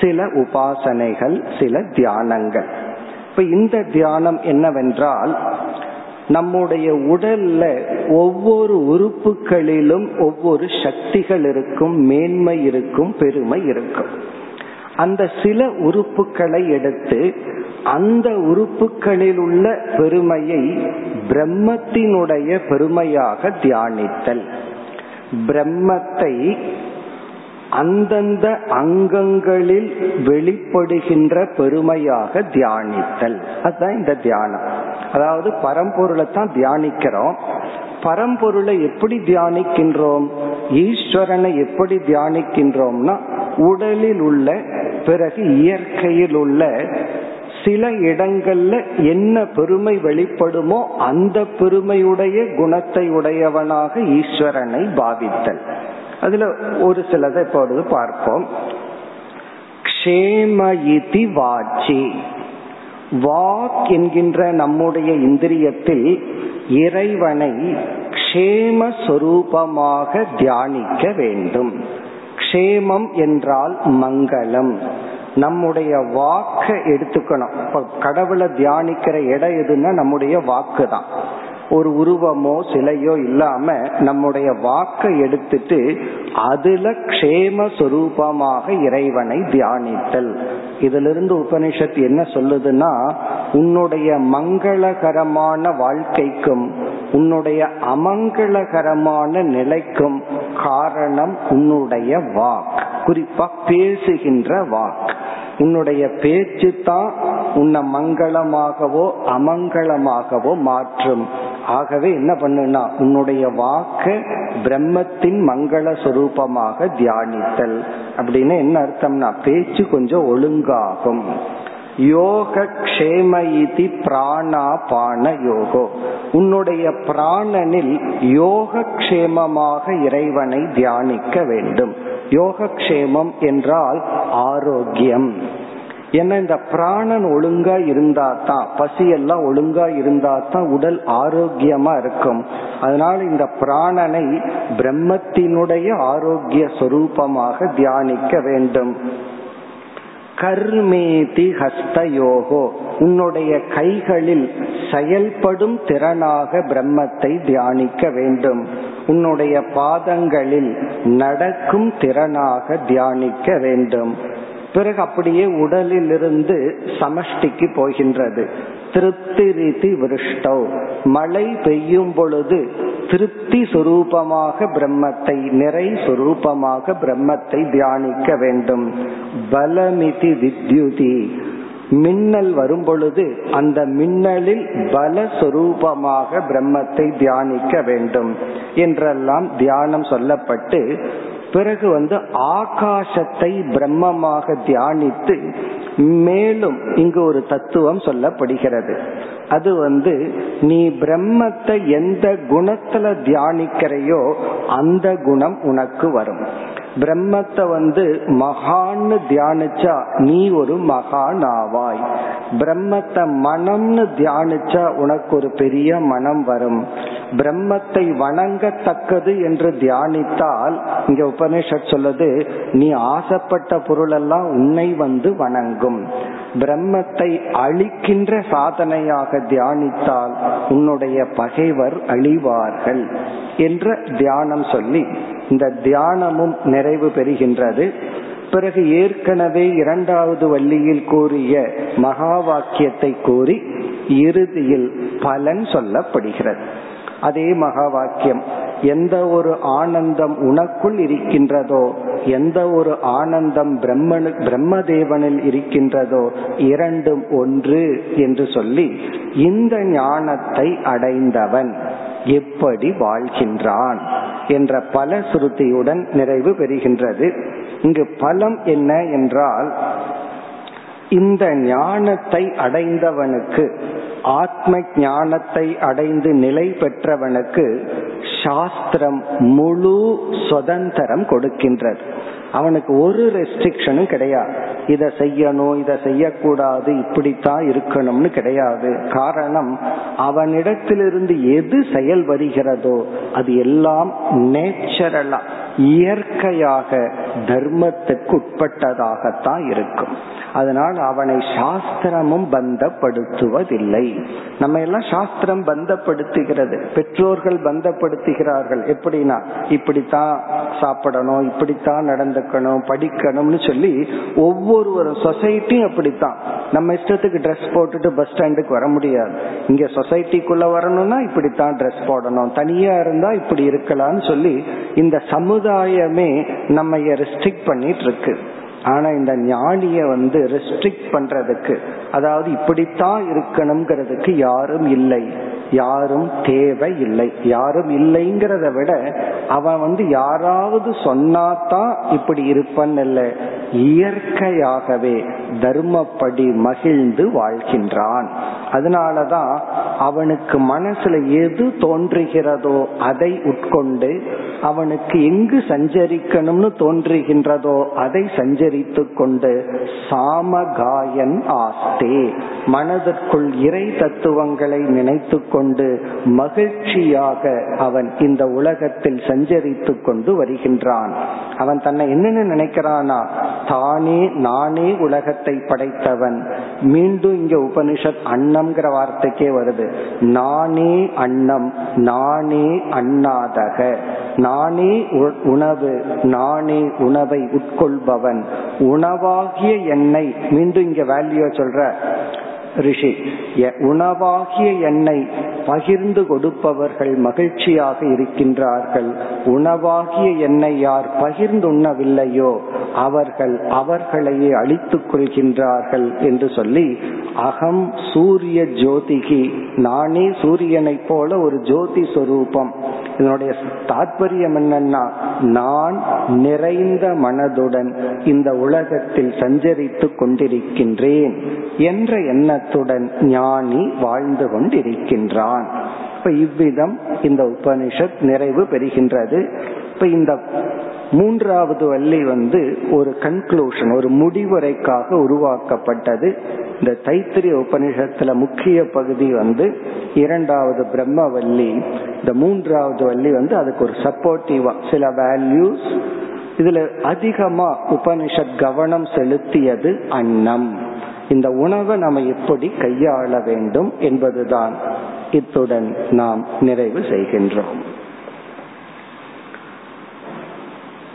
சில உபாசனைகள் சில தியானங்கள். இப்ப இந்த தியானம் என்னவென்றால் நம்முடைய உடல்ல ஒவ்வொரு உறுப்புகளிலும் ஒவ்வொரு சக்திகள் இருக்கும் மேன்மை இருக்கும் பெருமை இருக்கும். அந்த சில உறுப்புகளை எடுத்து அந்த உறுப்புகளில் உள்ள பெருமையை பிரம்மத்தினுடைய பெருமையாக தியானித்தல். பிரம்மத்தை அந்தந்த அங்கங்களில் வெளிப்படுகின்ற பெருமையாக தியானித்தல். அதுதான் இந்த தியானம். அதாவது பரம்பொருளை தான் தியானிக்கிறோம். பரம்பொருளை எப்படி தியானிக்கின்றோம்? ஈஸ்வரனை எப்படி தியானிக்கின்றோம்னா உடலில் உள்ள பிறகு இயற்கையில் உள்ள சில இடங்கள்ல என்ன பெருமை வெளிப்படுமோ அந்த பெருமையுடைய குணத்தை உடையவனாக ஈஸ்வரனை பாவித்தல். அதுல ஒரு சிலதை இப்பொழுது பார்ப்போம். க்ஷேமயிதி வாச்சி. வாக் என்கின்ற நம்முடைய இந்திரியத்தில் இறைவனை க்ஷேமஸ்வரூபமாக தியானிக்க வேண்டும். க்ஷேமம் என்றால் மங்களம். நம்முடைய வாக்க எடுத்துக்கணும். இப்ப கடவுளை தியானிக்கிற இடம் எதுன்னா நம்முடைய வாக்கு தான் ஒரு உருவமோ சிலையோ இல்லாம நம்முடைய வாக்கை எடுத்துட்டு அதுல க்ஷேம சொரூபமாக இறைவனை தியானித்தல். இதிலிருந்து உபனிஷத் என்ன சொல்லுதுன்னா உன்னுடைய மங்களகரமான வாழ்க்கைக்கும் உன்னுடைய அமங்களகரமான நிலைக்கும் காரணம் உன்னுடைய வாக். குறிப்பா பேசுகின்ற வாக். உன்னுடைய பேச்சு தான் உன்னை மங்களமாகவோ அமங்களமாகவோ மாற்றும். ஆகவே என்ன பண்ணுனா உன்னுடைய வாக்கு பிரம்மத்தின் மங்கள சுரூபமாக தியானித்தல். அப்படின்னு என்ன அர்த்தம்னா பேச்சு கொஞ்சம் ஒழுங்காகும். யோக க்ஷேம இதி பிராணா பான யோகோ. உன்னுடைய பிராணனில் யோக கஷேமமாக இறைவனை தியானிக்க வேண்டும். யோகக்ஷேமம் என்றால் ஆரோக்கியம். ஏன்னா இந்த பிராணன் ஒழுங்கா இருந்தா தான் பசி எல்லாம் ஒழுங்கா இருந்தா தான் உடல் ஆரோக்கியமா இருக்கும். அதனால இந்த பிராணனை பிரம்மத்தினுடைய ஆரோக்கிய சொரூபமாக தியானிக்க வேண்டும். கர்மேதி ஹஸ்தயோகோ உன்னுடைய கைகளில் செயல்படும் திறனாக பிரம்மத்தை தியானிக்க வேண்டும். உன்னுடைய பாதங்களில் நடக்கும் திறனாக தியானிக்க வேண்டும். பிறகு அப்படியே உடலிலிருந்து சமஷ்டிக்கு போகின்றது. திருப்தி ரீதி விருஷ்டோ. மழை பெய்யும் பொழுது திருப்தி சுரூபமாக பிரம்மத்தை நிறை சுரூபமாக பிரம்மத்தை தியானிக்க வேண்டும். பலமிதி வித்யுதி. மின்னல் வரும் பொழுது அந்த மின்னலில் பலஸ்வரூபமாக பிரம்மத்தை தியானிக்க வேண்டும் என்றெல்லாம் தியானம் சொல்லப்பட்டு பிறகு வந்து ஆகாசத்தை பிரம்மமாக தியானித்து மேலும் இங்கு ஒரு தத்துவம் சொல்லப்படுகிறது. அது வந்து நீ பிரம்மத்தை எந்த குணத்துல தியானிக்கிறையோ அந்த குணம் உனக்கு வரும். பிரம்மத்தை வந்து மகான்னு தியானிச்சா நீ ஒரு மகான் ஆவாய். பிரம்மத்தை மனம்னு தியானிச்சா உனக்கு ஒரு பெரிய மனம் வரும். பிரம்மத்தை வணங்கத்தக்கது என்று தியானித்தால் இங்க உபனிஷத் சொல்லுது நீ ஆசைப்பட்ட பொருள் எல்லாம் உன்னை வந்து வணங்கும். பிரம்மத்தை அழிக்கின்ற சாதனையாக தியானித்தால் உன்னுடைய பகைவர் அழிவார்கள் என்ற தியானம் சொல்லி இந்த தியானமும் நிறைவு பெறுகின்றது. பிறகு ஏற்கனவே இரண்டாவது வள்ளியில் கூறிய மகா வாக்கியத்தை கூறி இறுதியில் பலன் சொல்லப்படுகிறது. அதே மகா வாக்கியம் எந்த ஒரு ஆனந்தம் உனக்குள் இருக்கின்றதோ எந்த ஒரு ஆனந்தம் பிரம்மனு பிரம்மதேவனில் இருக்கின்றதோ இரண்டும் ஒன்று என்று சொல்லி இந்த ஞானத்தை அடைந்தவன் எப்படி வாழ்கின்றான். என்ற பல சுருத்தியுடன் நிறைவு பெறுகின்றது. இங்கு பலம் என்ன என்றால் இந்த ஞானத்தை அடைந்தவனுக்கு ஆத்ம ஞானத்தை அடைந்து நிலை பெற்றவனுக்கு சாஸ்திரம் முழு சுதந்திரம் கொடுக்கின்றது. அவனுக்கு ஒரு ரெஸ்ட்ரிக்ஷனும் கிடையாது. இதை செய்யணும் இதை செய்யக்கூடாது இப்படித்தான் இருக்கணும்னு கிடையாது. காரணம் அவனிடத்திலிருந்து எது செயல் வருகிறதோ அது எல்லாம் நேச்சுரலா இயற்கையாக தர்மத்துக்கு உட்பட்டதாகத்தான் இருக்கும். அதனால் அவனை சாஸ்திரமும் பந்தப்படுத்துவதில்லை. நம்ம எல்லாம் சாஸ்திரம் பந்தப்படுத்துகிறது. பெற்றோர்கள் பந்தப்படுத்துகிறார்கள். எப்படின்னா இப்படித்தான் சாப்பிடணும் இப்படித்தான் நடந்துக்கணும் படிக்கணும்னு சொல்லி ஒவ்வொரு சொசைட்டியும் அப்படித்தான். நம்ம இஷ்டத்துக்கு ட்ரெஸ் போட்டுட்டு பஸ் ஸ்டாண்டுக்கு வர முடியாது. இங்க சொசைட்டிக்குள்ள வரணும்னா இப்படித்தான் ட்ரெஸ் போடணும். தனியா இருந்தா இப்படி இருக்கலாம்னு சொல்லி இந்த சமுதாயமே நம்ம ரெஸ்ட்ரிக்ட் பண்ணிட்டு இருக்கு ஆனா இந்த ஞானிய வந்து ரெஸ்ட்ரிக்ட் பண்றதுக்கு அதாவது இப்படித்தான் இருக்கணுங்கிறதுக்கு யாரும் இல்லை. யாரும் தேவை இல்லை யாரும் இல்லைங்கிறத விட அவன் வந்து யாராவது சொன்னாதான் இப்படி இருப்பன் அல்ல. இயற்கையாகவே தர்மப்படி மகிழ்ந்து வாழ்கின்றான். அதனாலதான் அவனுக்கு மனசுல எது தோன்றுகிறதோ அதை உட்கொண்டு அவனுக்கு எங்கு சஞ்சரிக்கணும்னு தோன்றுகின்றதோ அதை சஞ்சரித்து கொண்டு சாமகாயன் ஆஸ்தே. மனதிற்குள் இறை தத்துவங்களை நினைத்து கொண்டு மகிழ்ச்சியாக அவன் இந்த உலகத்தில் சஞ்சரித்து கொண்டு வருகின்றான். அவன் தன்னை என்னன்னு நினைக்கிறானா? தானே நானே உலகத்தை படைத்தவன். மீண்டும் இங்க உபனிஷத் அன்னம்ங்கிற வார்த்தைக்கே வருது. நானே அன்னம் நானே அண்ணாதக நானே உணவு நானே உணவை உட்கொள்பவன். உணவாகிய என்னை மீண்டும் இங்க வேல்யூ சொல்ற. ரிஷி உணவாகிய எண்ணெய் பகிர்ந்து கொடுப்பவர்கள் மகிழ்ச்சியாக இருக்கின்றார்கள். உணவாகிய எண்ணெய் யார் பகிர்ந்து உண்ணவில்லையோ அவர்கள் அவர்களையே அழித்துக் கொள்கின்றார்கள் என்று சொல்லி அகம் சூரிய ஜோதிகி. நானே சூரியனை போல ஒரு ஜோதி சொரூபம். இதனுடைய தாற்பயம் என்னன்னா நான் நிறைந்த மனதுடன் இந்த உலகத்தில் சஞ்சரித்து கொண்டிருக்கின்றேன் என்ற எண்ணத்துடன் ஞானி வாழ்ந்து கொண்டிருக்கின்றான். இப்ப இவ்விதம் இந்த உபனிஷத் நிறைவு பெறுகின்றது. இப்ப இந்த மூன்றாவது வள்ளி வந்து ஒரு கன்க்ளூஷன் ஒரு முடிவுரைக்காக உருவாக்கப்பட்டது. இந்த தைத்திரிய உபனிஷத்துல முக்கிய பகுதி வந்து இரண்டாவது பிரம்மவல்லி இந்த மூன்றாவது வள்ளி வந்து அதுக்கு ஒரு சப்போர்ட்டிவா சில வேல்யூஸ் இதுல அதிகமா உபனிஷத் கவனம் செலுத்தியது அன்னம். இந்த உணவை நம்ம எப்படி கையாள வேண்டும் என்பதுதான் இத்துடன் நாம் நிறைவு செய்கின்றோம்.